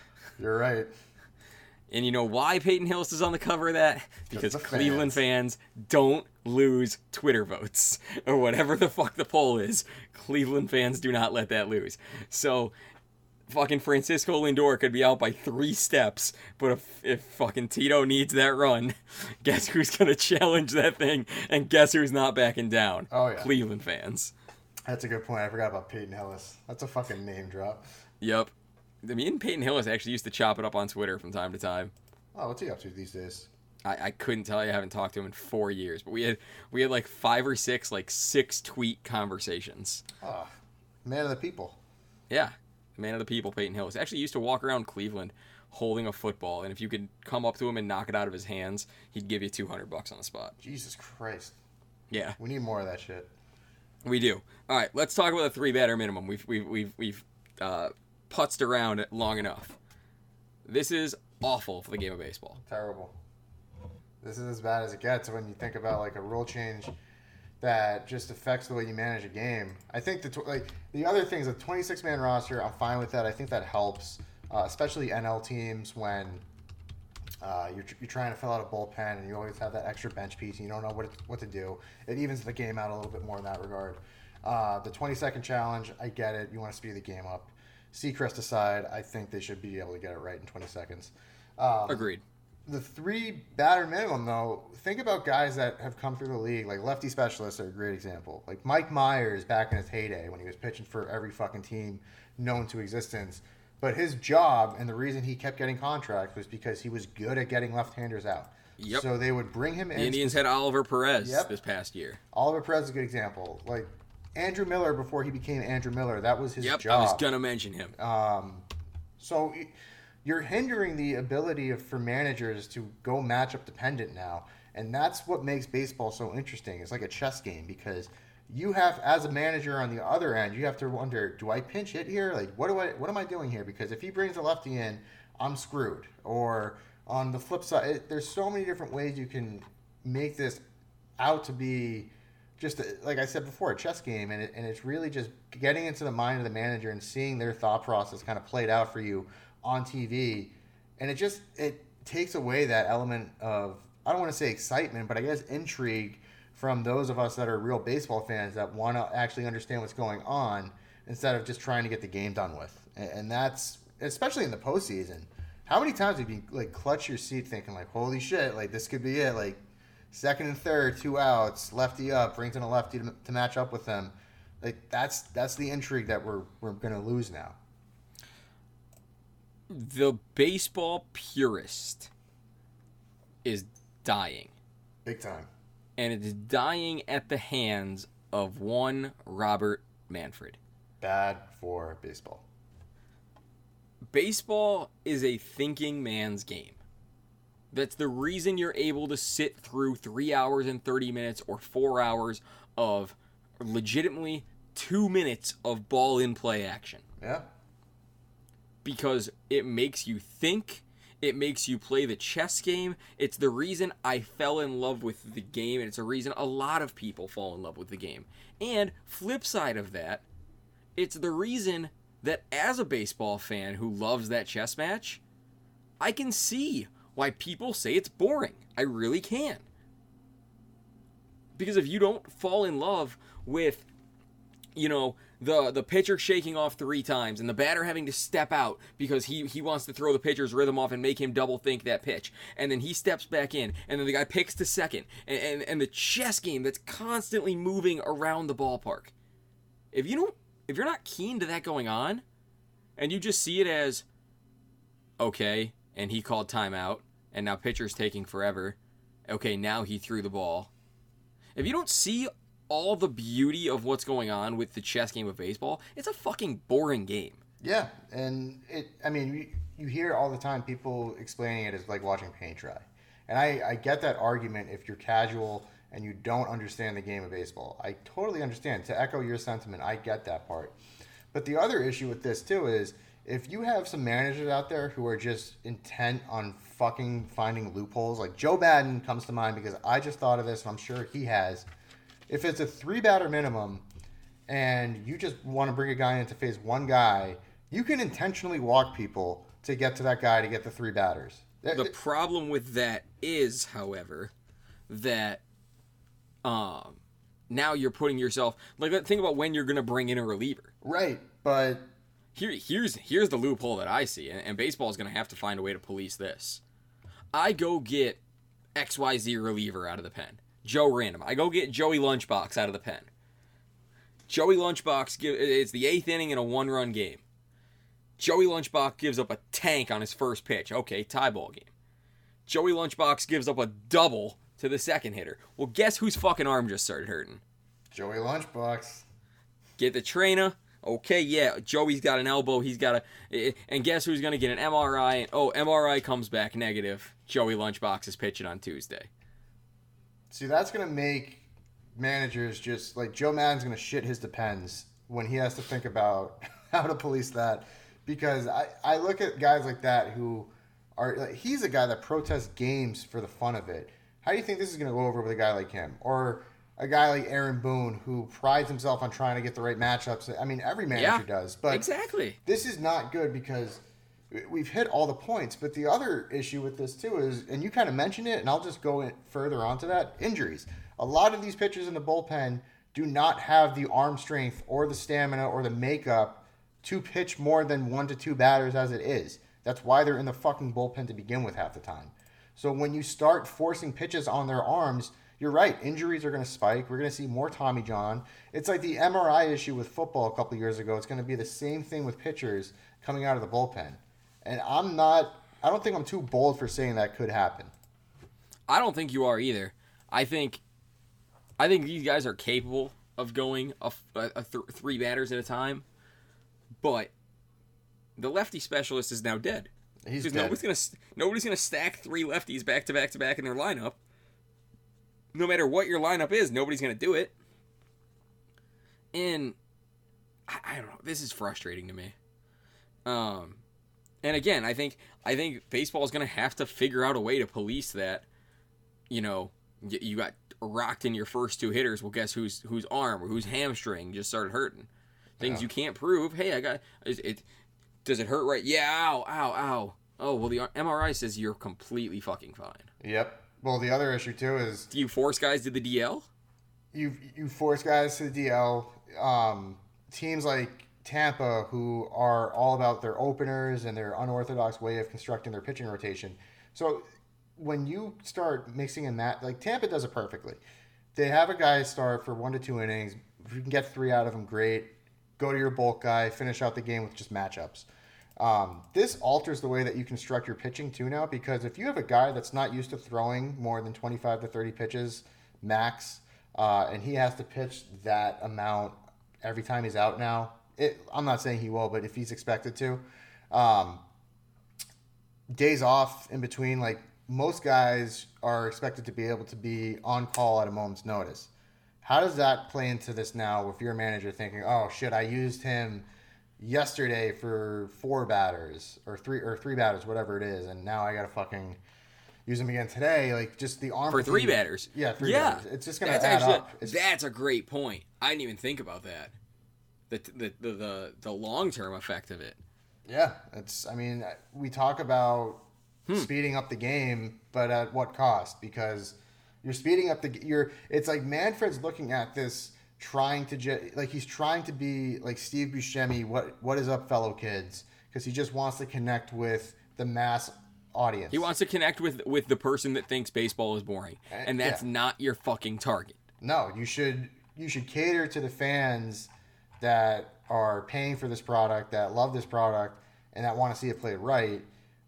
you're right And you know why Peyton Hillis is on the cover of that? Because Cleveland fans. fans don't lose Twitter votes or whatever the fuck the poll is. Cleveland fans do not let that lose. So fucking Francisco Lindor could be out by three steps, but if, if fucking Tito needs that run, guess who's gonna challenge that thing? And guess who's not backing down? Oh, yeah. Cleveland fans. that's a good point i forgot about peyton hillis that's a fucking name drop Yep. Me and Peyton Hillis actually used to chop it up on Twitter from time to time. oh what's he up to these days I, I couldn't tell you. I haven't talked to him in four years, but we had we had like five or six like six tweet conversations. oh man of the people Yeah, man of the people, Peyton Hillis. Actually used to walk around Cleveland holding a football, and if you could come up to him and knock it out of his hands, he'd give you two hundred bucks on the spot. jesus christ Yeah, we need more of that shit we do. All right, let's talk about the three batter minimum. We've we've we've we've uh, putzed around long enough. This is awful for the game of baseball. terrible. This is as bad as it gets when you think about like a rule change that just affects the way you manage a game. I think the tw- like the other things, a 26 man roster, I'm fine with that. I think that helps, uh, especially NL teams when uh, you're, you're trying to fill out a bullpen and you always have that extra bench piece and you don't know what what to do. It evens the game out a little bit more in that regard. Uh, the 20 second challenge, I get it. You want to speed the game up. Seacrest aside, I think they should be able to get it right in 20 seconds. Um, Agreed. the three batter minimum though think about guys that have come through the league like lefty specialists are a great example like mike myers back in his heyday when he was pitching for every fucking team known to existence but his job and the reason he kept getting contracts was because he was good at getting left-handers out Yep. so they would bring him in. The Indians had Oliver Perez Yep. this past year. oliver perez is a good example like andrew miller before he became andrew miller that was his Yep, job I was gonna mention him. Um, so you're hindering the ability of, for managers to go matchup dependent now, and that's what makes baseball so interesting. It's like a chess game because you have, as a manager on the other end, you have to wonder: Do I pinch hit here? Like, what do I, what am I doing here? Because if he brings a lefty in, I'm screwed. Or on the flip side, it, there's so many different ways you can make this out to be just a, like I said before, a chess game, and, it, and it's really just getting into the mind of the manager and seeing their thought process kind of played out for you on TV, and it just it takes away that element of I don't want to say excitement, but I guess intrigue from those of us that are real baseball fans that want to actually understand what's going on instead of just trying to get the game done with, and, and that's especially in the postseason. How many times have you like clutch your seat thinking like, holy shit, like this could be it, like second and third, two outs, lefty up, brings in a lefty to, to match up with them. Like that's that's the intrigue that we're we're gonna lose now. The baseball purist is dying. Big time. and it's dying at the hands of one Robert Manfred. Bad for baseball. Baseball is a thinking man's game. That's the reason you're able to sit through three hours and 30 minutes or four hours of legitimately two minutes of ball in play action. Yeah. Because it makes you think, it makes you play the chess game. It's the reason I fell in love with the game, and it's a reason a lot of people fall in love with the game. And flip side of that, it's the reason that as a baseball fan who loves that chess match, I can see why people say it's boring. I really can. Because if you don't fall in love with you know the the pitcher shaking off three times and the batter having to step out because he he wants to throw the pitcher's rhythm off and make him double think that pitch and then he steps back in and then the guy picks to second and and, and the chess game that's constantly moving around the ballpark if you don't if you're not keen to that going on and you just see it as okay and he called timeout and now pitcher's taking forever okay now he threw the ball if you don't see all the beauty of what's going on with the chess game of baseball, it's a fucking boring game. Yeah, and it. I mean, you, hear all the time people explaining it as like watching paint dry, and I, I get that argument if you're casual and you don't understand the game of baseball. I totally understand. To echo your sentiment, I get that part. But the other issue with this too is if you have some managers out there who are just intent on fucking finding loopholes, like Joe Maddon comes to mind because I just thought of this, and I'm sure he has if it's a three batter minimum and you just want to bring a guy into phase one guy, you can intentionally walk people to get to that guy to get the three batters. The problem with that is, however, that um now you're putting yourself like think about when you're going to bring in a reliever. Right, but here here's here's the loophole that I see, and, and baseball is going to have to find a way to police this. I go get XYZ reliever out of the pen. Joe Random. I go get Joey Lunchbox out of the pen. Joey Lunchbox give it's the eighth inning in a one run game. Joey Lunchbox gives up a tank on his first pitch. Okay, tie ball game. Joey Lunchbox gives up a double to the second hitter. Well, guess whose fucking arm just started hurting? Joey Lunchbox. Get the trainer. Okay, yeah, Joey's got an elbow. He's got a, and guess who's gonna get an MRI? Oh, MRI comes back negative. Joey Lunchbox is pitching on Tuesday. See, that's going to make managers just like Joe Maddon's going to shit his depends when he has to think about how to police that. Because I, I look at guys like that who are, like, he's a guy that protests games for the fun of it. How do you think this is going to go over with a guy like him? Or a guy like Aaron Boone who prides himself on trying to get the right matchups. I mean, every manager yeah, does, but exactly this is not good because we've hit all the points. But the other issue with this too is, and you kind of mentioned it, and I'll just go in further onto that: injuries. A lot of these pitchers in the bullpen do not have the arm strength or the stamina or the makeup to pitch more than one to two batters as it is. That's why they're in the fucking bullpen to begin with half the time. So when you start forcing pitches on their arms, you're right. Injuries are going to spike. We're going to see more Tommy John. It's like the MRI issue with football a couple years ago. It's going to be the same thing with pitchers coming out of the bullpen. And I'm not, I don't think I'm too bold for saying that could happen. I don't think you are either. I think, I think these guys are capable of going a, a, a th- three batters at a time, but the lefty specialist is now dead. He's dead. Nobody's gonna nobody's gonna stack three lefties back to back to back in their lineup. No matter what your lineup is, nobody's gonna do it. And I, I don't know. This is frustrating to me. Um, and again, I think I think baseball is going to have to figure out a way to police that. You know, you got rocked in your first two hitters. Well, guess whose whose arm or whose hamstring just started hurting? Things yeah. you can't prove. Hey, I got it. Does it hurt right? Yeah. Ow. Ow. Ow. Oh well, the MRI says you're completely fucking fine. Yep. Well, the other issue too is do you force guys to the DL? You you force guys to the DL. Um, teams like Tampa, who are all about their openers and their unorthodox way of constructing their pitching rotation. So when you start mixing in that, like Tampa does it perfectly. They have a guy start for one to two innings. If you can get three out of him, great. Go to your bulk guy, finish out the game with just matchups. Um, this alters the way that you construct your pitching too now because if you have a guy that's not used to throwing more than 25 to 30 pitches max, uh, and he has to pitch that amount every time he's out now, it, I'm not saying he will, but if he's expected to, um, days off in between like most guys are expected to be able to be on call at a moment's notice. How does that play into this now you're a manager thinking, oh shit, I used him yesterday for four batters or three or three batters, whatever it is, and now I gotta fucking use him again today. Like just the arm For three batters. Yeah, three yeah. batters. It's just gonna that's add actually, up. It's, That's a great point. I didn't even think about that. The the the the, the long term effect of it. Yeah, it's. I mean, we talk about Hmm. speeding up the game, but at what cost? Because you're speeding up the. You're. It's like Manfred's looking at this, trying to ju- like he's trying to be like Steve Buscemi. What What is up, fellow kids? Because he just wants to connect with the mass audience. He wants to connect with with the person that thinks baseball is boring, and that's Uh, yeah. not your fucking target. No, you should you should cater to the fans that are paying for this product, that love this product, and that want to see it played right.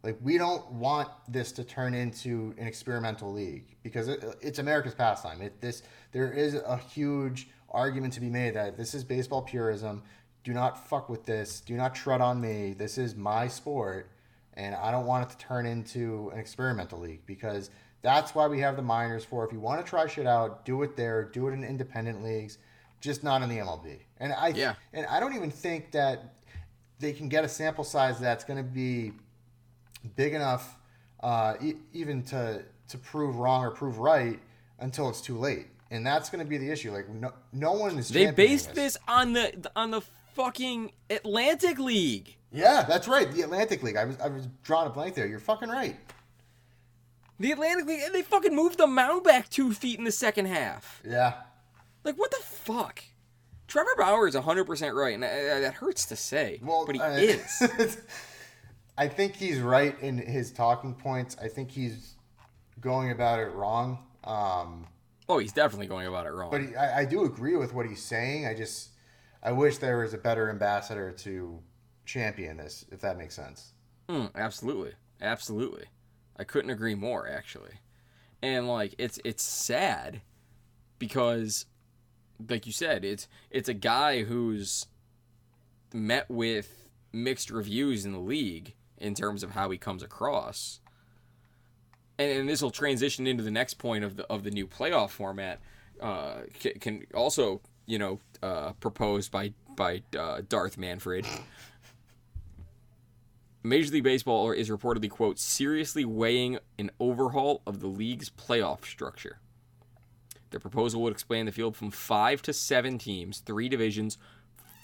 Like we don't want this to turn into an experimental league because it, it's America's pastime. It this there is a huge argument to be made that this is baseball purism. Do not fuck with this. Do not tread on me. This is my sport, and I don't want it to turn into an experimental league because that's why we have the minors for. If you want to try shit out, do it there. Do it in independent leagues, just not in the MLB. And I Yeah. and I don't even think that they can get a sample size that's going to be big enough, uh, e- even to to prove wrong or prove right until it's too late. And that's going to be the issue. Like no, no one is. They based this on the on the fucking Atlantic League. Yeah, that's right. The Atlantic League. I was I was drawing a blank there. You're fucking right. The Atlantic League, and they fucking moved the mound back two feet in the second half. Yeah. Like, what the fuck? Trevor Bauer is 100% right, and uh, that hurts to say, Well, but he uh, is. I think he's right in his talking points. I think he's going about it wrong. Um, Oh, he's definitely going about it wrong. but he, I, I do agree with what he's saying. I just I wish there was a better ambassador to champion this, if that makes sense. Mm, absolutely, absolutely. I couldn't agree more, actually. And like, it's it's sad because, like you said, it's it's a guy who's met with mixed reviews in the league in terms of how he comes across. And, and this will transition into the next point of the of the new playoff format. Uh, can, can also you know uh, proposed by by uh, Darth Manfred. Major League Baseball is reportedly, quote, seriously weighing an overhaul of the league's playoff structure. The proposal would expand the field from five to seven teams, three divisions,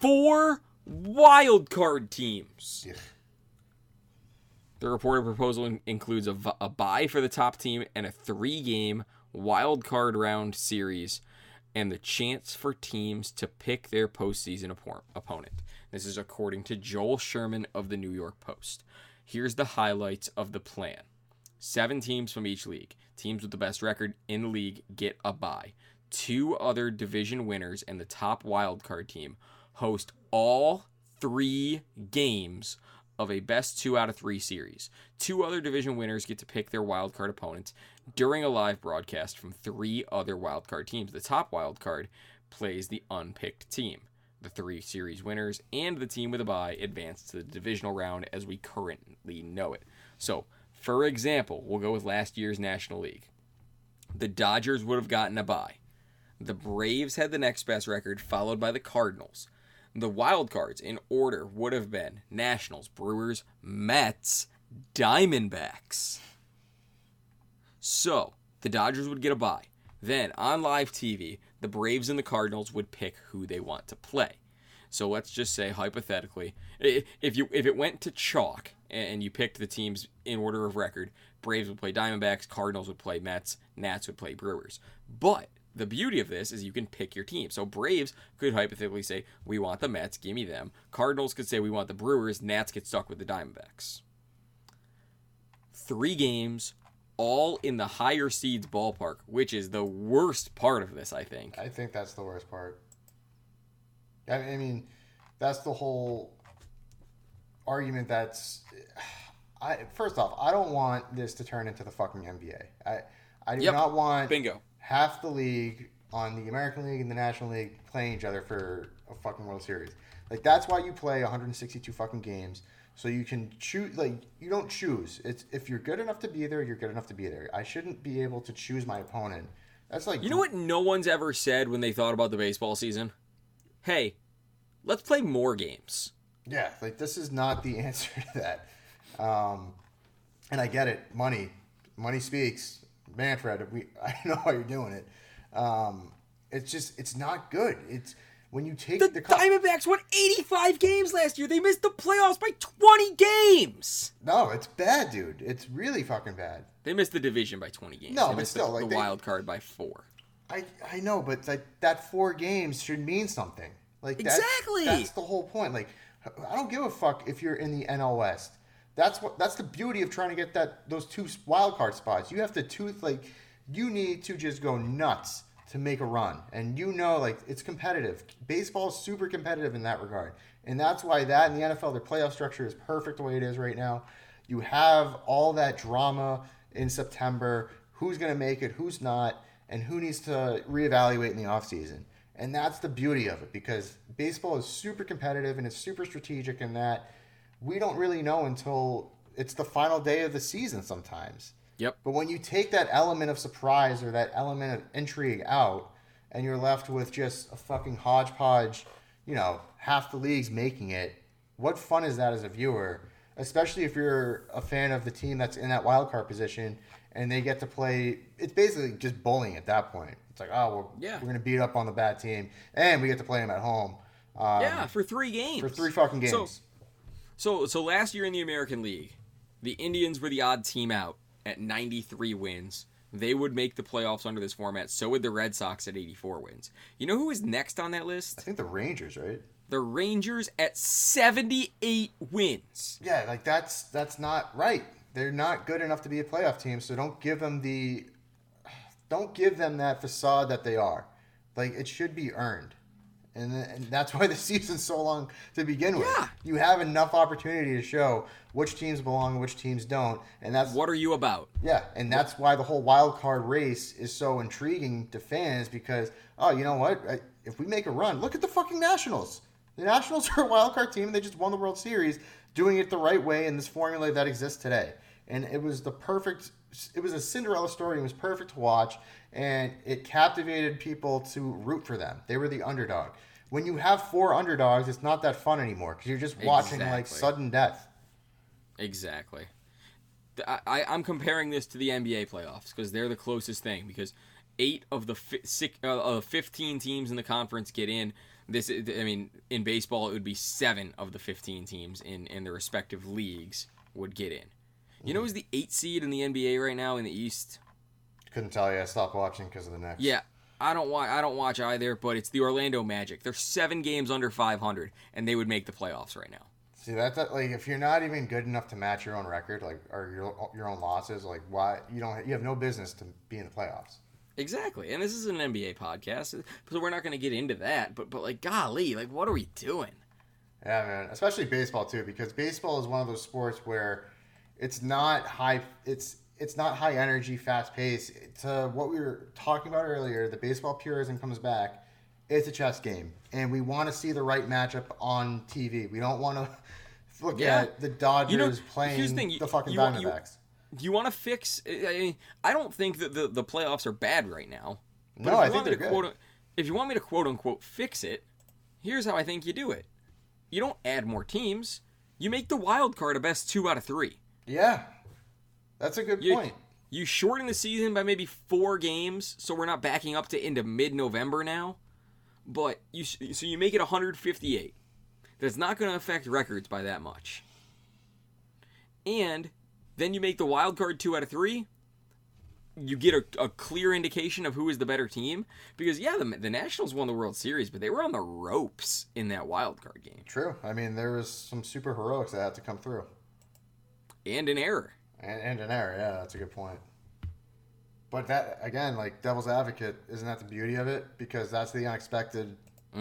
four wild card teams. The reported proposal in- includes a, v- a bye for the top team and a three game wild card round series, and the chance for teams to pick their postseason oppo- opponent. This is according to Joel Sherman of the New York Post. Here's the highlights of the plan seven teams from each league. Teams with the best record in the league get a bye. Two other division winners and the top wild card team host all three games of a best two out of three series. Two other division winners get to pick their wild card opponents during a live broadcast from three other wild card teams. The top wild card plays the unpicked team. The three series winners and the team with a bye advance to the divisional round as we currently know it. So, for example, we'll go with last year's National League. The Dodgers would have gotten a bye. The Braves had the next best record, followed by the Cardinals. The wild cards in order would have been Nationals, Brewers, Mets, Diamondbacks. So, the Dodgers would get a bye. Then, on live TV, the Braves and the Cardinals would pick who they want to play. So let's just say hypothetically, if you if it went to chalk and you picked the teams in order of record, Braves would play Diamondbacks, Cardinals would play Mets, Nats would play Brewers. But the beauty of this is you can pick your team. So Braves could hypothetically say, "We want the Mets, give me them." Cardinals could say, "We want the Brewers." Nats get stuck with the Diamondbacks. Three games, all in the higher seeds ballpark, which is the worst part of this, I think. I think that's the worst part. I I mean, that's the whole argument. That's I first off, I don't want this to turn into the fucking NBA. I I do Yep. not want Bingo. Half the league on the American League and the National League playing each other for a fucking World Series. Like that's why you play 162 fucking games. So you can choose, like you don't choose. It's if you're good enough to be there, you're good enough to be there. I shouldn't be able to choose my opponent. That's like You know what no one's ever said when they thought about the baseball season? Hey, let's play more games. Yeah, like this is not the answer to that. Um, and I get it. Money, money speaks. Manfred, we I don't know why you're doing it. Um, it's just it's not good. It's when you take The, the, co- Diamondbacks won 85 games last year. They missed the playoffs by 20 games. no, it's bad, dude. It's really fucking bad. They missed the division by 20 games. No, they but missed still, the, like, the they- wild card by four. I I know, but like that four games should mean something. Like that's, Exactly. That's the whole point. Like I don't give a fuck if you're in the NL West. That's what that's the beauty of trying to get that those two wild card spots. You have to tooth like you need to just go nuts to make a run, and you know like it's competitive. Baseball is super competitive in that regard, and that's why that in the NFL their playoff structure is perfect the way it is right now. You have all that drama in September. Who's going to make it? Who's not? And who needs to reevaluate in the offseason? And that's the beauty of it because baseball is super competitive and it's super strategic in that we don't really know until it's the final day of the season sometimes. Yep. But when you take that element of surprise or that element of intrigue out and you're left with just a fucking hodgepodge, you know, half the leagues making it, what fun is that as a viewer? Especially if you're a fan of the team that's in that wild card position and they get to play. It's basically just bullying at that point. It's like, oh, we're, Yeah. we're going to beat up on the bad team and we get to play them at home. Um, yeah, for three games. For three fucking games. So, so, so last year in the American League, the Indians were the odd team out at 93 wins. They would make the playoffs under this format. So would the Red Sox at 84 wins. You know who is next on that list? I think the Rangers, right? The Rangers at 78 wins. Yeah, like that's that's not right. They're not good enough to be a playoff team, so don't give them the don't give them that facade that they are. Like it should be earned. And, and that's why the season's so long to begin with. Yeah. You have enough opportunity to show which teams belong and which teams don't. And that's What are you about? yeah, and that's why the whole wild card race is so intriguing to fans because oh, you know what? I, if we make a run, look at the fucking Nationals. The Nationals are a wild card team. and They just won the World Series, doing it the right way in this formula that exists today. And it was the perfect. It was a Cinderella story. It was perfect to watch, and it captivated people to root for them. They were the underdog. When you have four underdogs, it's not that fun anymore because you're just watching like sudden death. Exactly. I, I'm comparing this to the NBA playoffs because they're the closest thing. Because eight of the fi- six, uh, uh, 15 teams in the conference get in. This, is- I mean, in baseball, it would be seven of the 15 teams in in the respective leagues would get in. You know, who's the eight seed in the NBA right now in the East? Couldn't tell you. I stopped watching because of the Knicks. Yeah, I don't watch. I don't watch either. But it's the Orlando Magic. They're seven games under 500, and they would make the playoffs right now. See that, that like if you're not even good enough to match your own record, like or your your own losses, like why you don't you have no business to be in the playoffs. Exactly, and this is an NBA podcast, so we're not going to get into that. But but like, golly, like, what are we doing? Yeah, man. Especially baseball too, because baseball is one of those sports where it's not high. It's it's not high energy, fast pace. To what we were talking about earlier, the baseball purism comes back. It's a chess game, and we want to see the right matchup on TV. We don't want to look Yeah. at the Dodgers playing the thing, you- fucking you you- Diamondbacks. Do you want to fix? I I don't think that the, the playoffs are bad right now. But No, if you I want think me they're to good. quote, if you want me to quote unquote fix it, here's how I think you do it. You don't add more teams. You make the wild card a best two out of three. Yeah, that's a good You, point. you shorten the season by maybe four games, so we're not backing up to into mid-November now. But you so you make it 158. That's not going to affect records by that much. And then you make the wild card two out of three. You get a, a clear indication of who is the better team because yeah, the, the Nationals won the World Series, but they were on the ropes in that wild card game True. I mean, there was some super heroics that had to come through. and an error. And, and an error, yeah, that's a good point. But that again, like devil's advocate, isn't that the beauty of it? Because that's the unexpected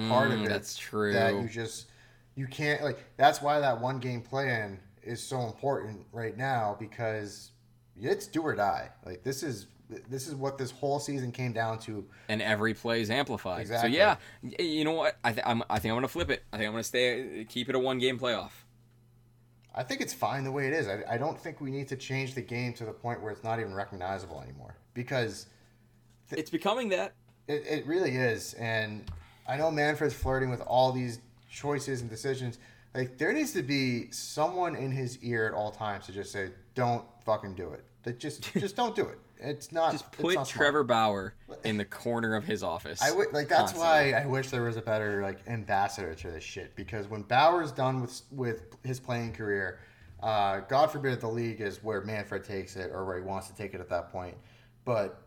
part of Mm, it. that's true. That you just you can't like. That's why that one game plan is so important right now because it's do or die. Like this is this is what this whole season came down to. and every play is amplified. Exactly. So yeah, you know what? I, th- I'm, I think I'm gonna flip it. I think I'm gonna stay, keep it a one game playoff. I think it's fine the way it is. I, I don't think we need to change the game to the point where it's not even recognizable anymore because It's becoming that. it, it really is. And I know Manfred's flirting with all these choices and decisions. Like there needs to be someone in his ear at all times to just say, "Don't fucking do it." That just just don't do it. It's not. Just put not smart. Trevor Bauer in the corner of his office. I would like that's constantly. why I wish there was a better like ambassador to this shit because when Bauer's done with with his playing career, uh, God forbid the league is where Manfred takes it or where he wants to take it at that point. But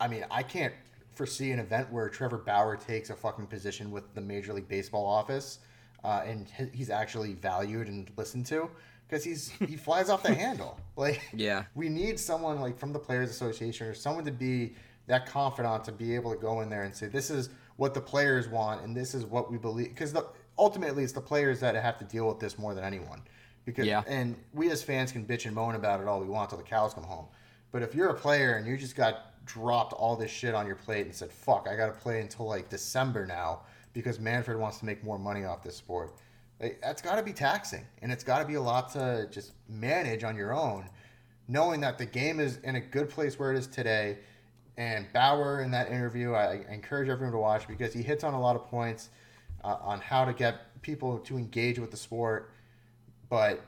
I mean, I can't foresee an event where Trevor Bauer takes a fucking position with the Major League Baseball office uh, and he's actually valued and listened to because he's he flies off the handle. Like Yeah. we need someone like from the Players Association or someone to be that confidant to be able to go in there and say this is what the players want and this is what we believe because ultimately it's the players that have to deal with this more than anyone because Yeah. and we as fans can bitch and moan about it all we want till the cows come home but if you're a player and you just got dropped all this shit on your plate and said fuck I got to play until like December now because Manfred wants to make more money off this sport like, that's got to be taxing and it's got to be a lot to just manage on your own knowing that the game is in a good place where it is today. And Bauer in that interview, I, I encourage everyone to watch because he hits on a lot of points uh, on how to get people to engage with the sport. But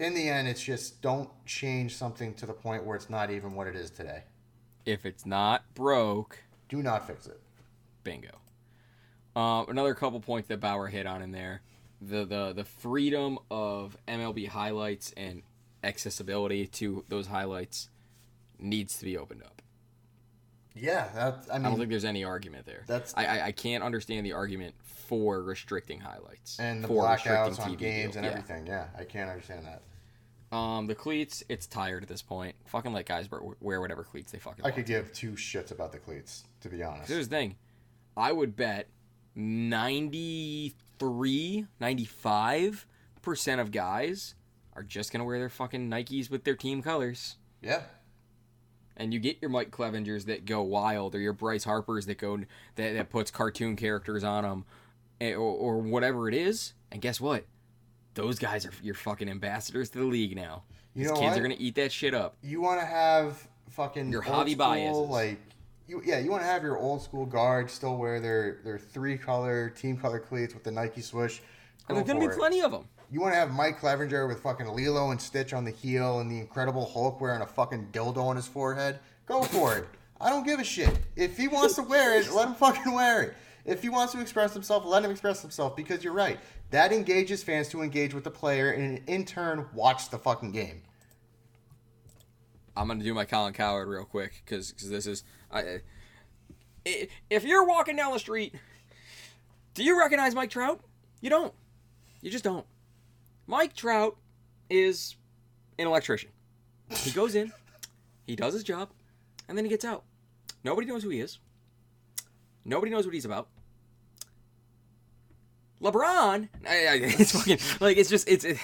in the end, it's just don't change something to the point where it's not even what it is today. If it's not broke, Do not fix it. bingo. Uh, another couple points that Bauer hit on in there: the the the freedom of MLB highlights and accessibility to those highlights needs to be opened up. Yeah, that's. I I don't think there's any argument there. That's- I, I I can't understand the argument for restricting highlights and the for blackouts on TV games deals. and Yeah. everything. Yeah, I can't understand that. Um, the cleats, it's tired at this point. Fucking let guys wear- whatever cleats they fucking I want. could give two shits about the cleats, to be honest. Here's the thing. I would bet 93, 95% of guys are just going to wear their fucking Nikes with their team colors. Yeah, And you get your Mike Clevingers that go wild, or your Bryce Harpers that go that, that puts cartoon characters on them, eh, or, or whatever it is. And guess what? Those guys are your fucking ambassadors to the league now. You These know kids what? are gonna eat that shit up. you want to have fucking Your hobby biases. like you yeah you want to have your old school guards still wear their their three color team color cleats with the Nike swoosh. And there's gonna be it. plenty of them. You want to have Mike Clevinger with fucking Lilo and Stitch on the heel and the Incredible Hulk wearing a fucking dildo on his forehead. Go for it. I don't give a shit. If he wants to wear it, let him fucking wear it. If he wants to express himself, let him express himself because you're right. That engages fans to engage with the player and in turn watch the fucking game. I'm gonna do my Colin Cowherd real quick because this is I. i- If you're walking down the street, do you recognize Mike Trout? You don't. You just don't. Mike Trout is an electrician. He goes in, he does his job, and then he gets out. Nobody knows who he is. Nobody knows what he's about. LeBron, I, I, it's fucking like it's just it's. It,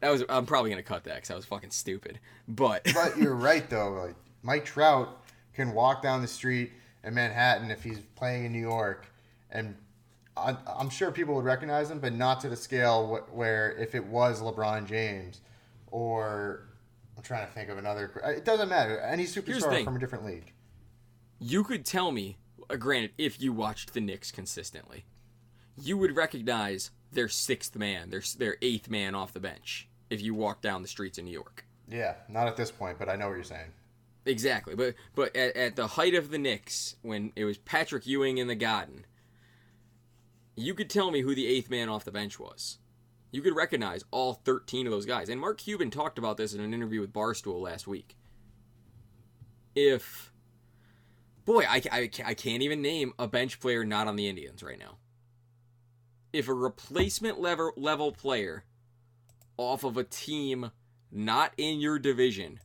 that was I'm probably gonna cut that because that was fucking stupid. But But you're right though. Like Mike Trout can walk down the street in Manhattan if he's playing in New York, and I, I'm sure people would recognize him, but not to the scale wh- where if it was LeBron James, or I'm trying to think of another. It doesn't matter. Any superstar from a different league. you could tell me, uh, granted, if you watched the Knicks consistently, you would recognize their sixth man, their their eighth man off the bench if you walked down the streets in New York. Yeah, not at this point, but I know what you're saying. Exactly, but but at, at the height of the Knicks, when it was Patrick Ewing in the Garden, you could tell me who the eighth man off the bench was. You could recognize all 13 of those guys. And Mark Cuban talked about this in an interview with Barstool last week. If, boy, I, I, I can't even name a bench player not on the Indians right now. If a replacement level, level player off of a team not in your division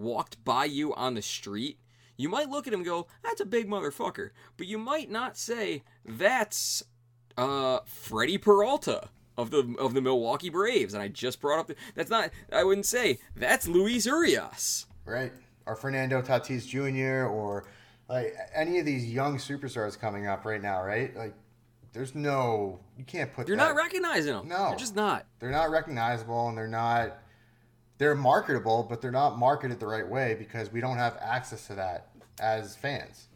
walked by you on the street, you might look at him and go, "That's a big motherfucker," but you might not say, "That's uh Freddie Peralta of the of the Milwaukee Braves." And I just brought up the, that's not. I wouldn't say that's Luis Urias. Right. or Fernando Tatis Jr. or like any of these young superstars coming up right now, right? Like, there's no you can't put. You're that, not recognizing them. No. You're just not. They're not recognizable, and they're not. They're marketable, but they're not marketed the right way because we don't have access to that as fans.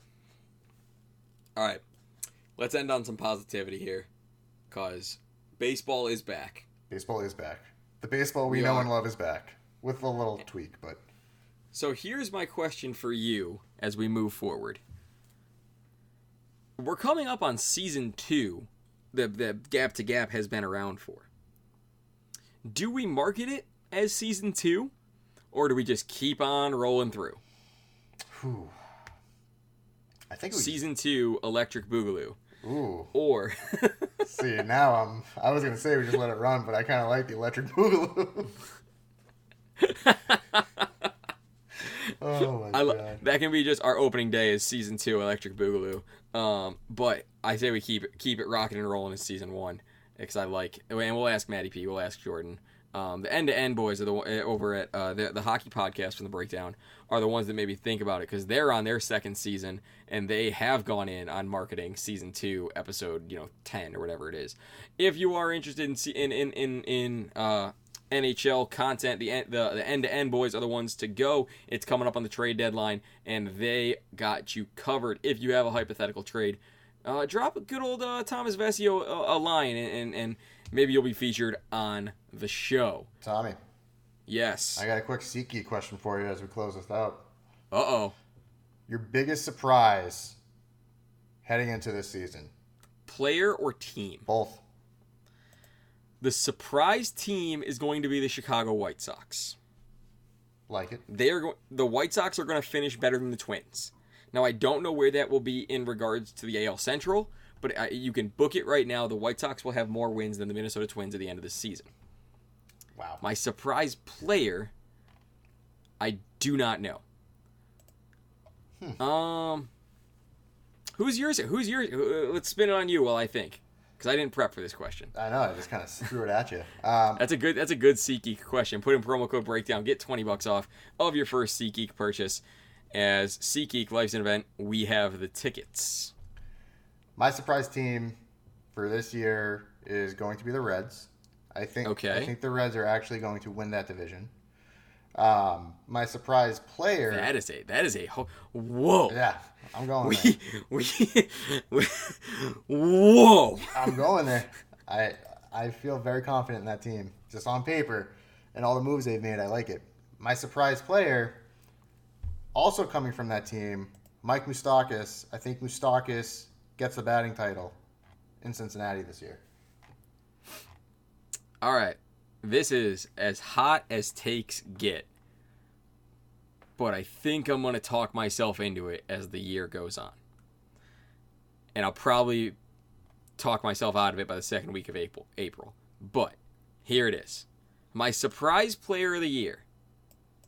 All right. Let's end on some positivity here. Because baseball is back. Baseball is back. The baseball we, We know are. and love is back, with a little tweak, but So here's my question for you as we move forward. We're coming up on season two that the Gap to Gap has been around for. Do we market it as season two? Or do we just keep on rolling through? whew. I think we. Season two, Electric Boogaloo. Ooh, Or see now I'm. I was gonna say we just let it run, but I kind of like the electric boogaloo. oh my I god! that can be just our opening day is season two Electric Boogaloo. Um, but I say we keep it keep it rocking and rolling in season one because I like and we'll ask Maddie P, we'll ask Jordan. Um, the end to end boys are the eh, over at uh, the the hockey podcast from the breakdown are the ones that maybe think about it because they're on their second season and they have gone in on marketing season two episode you know ten or whatever it is. If you are interested in in in in, in uh, NHL content. The the the end to end boys are the ones to go. It's coming up on the trade deadline, and they got you covered. If you have a hypothetical trade, uh, drop a good old uh, Thomas Vesio a, a line, and, and and maybe you'll be featured on the show. Tommy, Yes. I got a quick SeatGeek question for you as we close this out. Uh oh. Your biggest surprise heading into this season? Player or team? Both. The surprise team is going to be the Chicago White Sox. Like it. they are go- the White Sox are going to finish better than the Twins. Now I don't know where that will be in regards to the AL Central, but I, you can book it right now. The White Sox will have more wins than the Minnesota Twins at the end of the season. Wow. My surprise player, I do not know. Um, who's yours? Who's yours? uh, Let's spin it on you while I think, because I didn't prep for this question. I know. I just kind of threw it at you. Um, That's a good. That's a good SeatGeek question. Put in promo code breakdown. Get twenty bucks off of your first SeatGeek purchase. As SeatGeek Life's an event, we have the tickets. My surprise team for this year is going to be the Reds. I think. Okay. I think the Reds are actually going to win that division. Um, my surprise player. That is a. That is a. ho- Whoa. yeah, I'm going. there. We, we, we, whoa. I'm going there. I I feel very confident in that team. Just on paper, and all the moves they've made, I like it. My surprise player, also coming from that team, Mike Moustakas. I think Moustakas gets the batting title in Cincinnati this year. All right. This is as hot as takes get. But I think I'm going to talk myself into it as the year goes on. And I'll probably talk myself out of it by the second week of April. April. But here it is. My surprise player of the year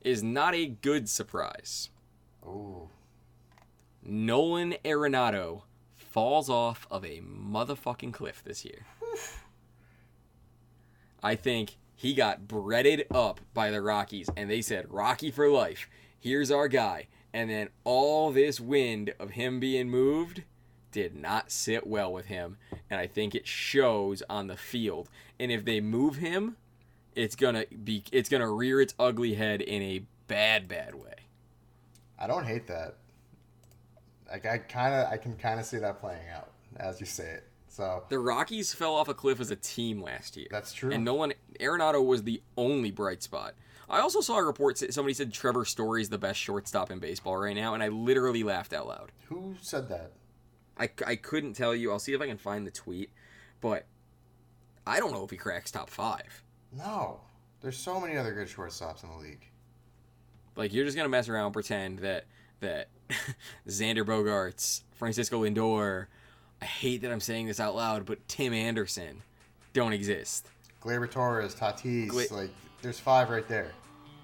is not a good surprise. Ooh, Nolan Arenado falls off of a motherfucking cliff this year. I think he got breaded up by the Rockies, and they said, Rocky for life. Here's our guy. And then all this wind of him being moved did not sit well with him. And I think it shows on the field. And if they move him, it's gonna be it's gonna rear its ugly head in a bad, bad way. I don't hate that. Like I kind of, I can kind of see that playing out as you say it. So The Rockies fell off a cliff as a team last year. That's true. And Nolan Arenado was the only bright spot. I also saw a report that somebody said Trevor Story is the best shortstop in baseball right now, and I literally laughed out loud. who said that? I, I couldn't tell you. I'll see if I can find the tweet, but I don't know if he cracks top five. No, there's so many other good shortstops in the league. Like you're just gonna mess around, and pretend that that Xander Bogaerts, Francisco Lindor, I hate that I'm saying this out loud, but Tim Anderson don't exist. Gleyber Torres, Tatis, Gla- like there's five right there.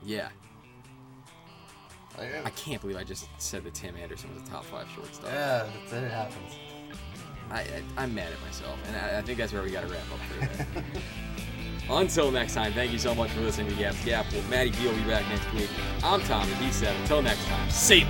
Yeah, Like, I uh, can't believe I just said that Tim Anderson was a top five shortstop. yeah, that's it. It happens. I, I I'm mad at myself, and I, I think that's where we got to wrap up for today. Until next time, thank you so much for listening to Gap's Gap. Well, Matty B will be back next week. I'm Tom, and he said, until next time, see you.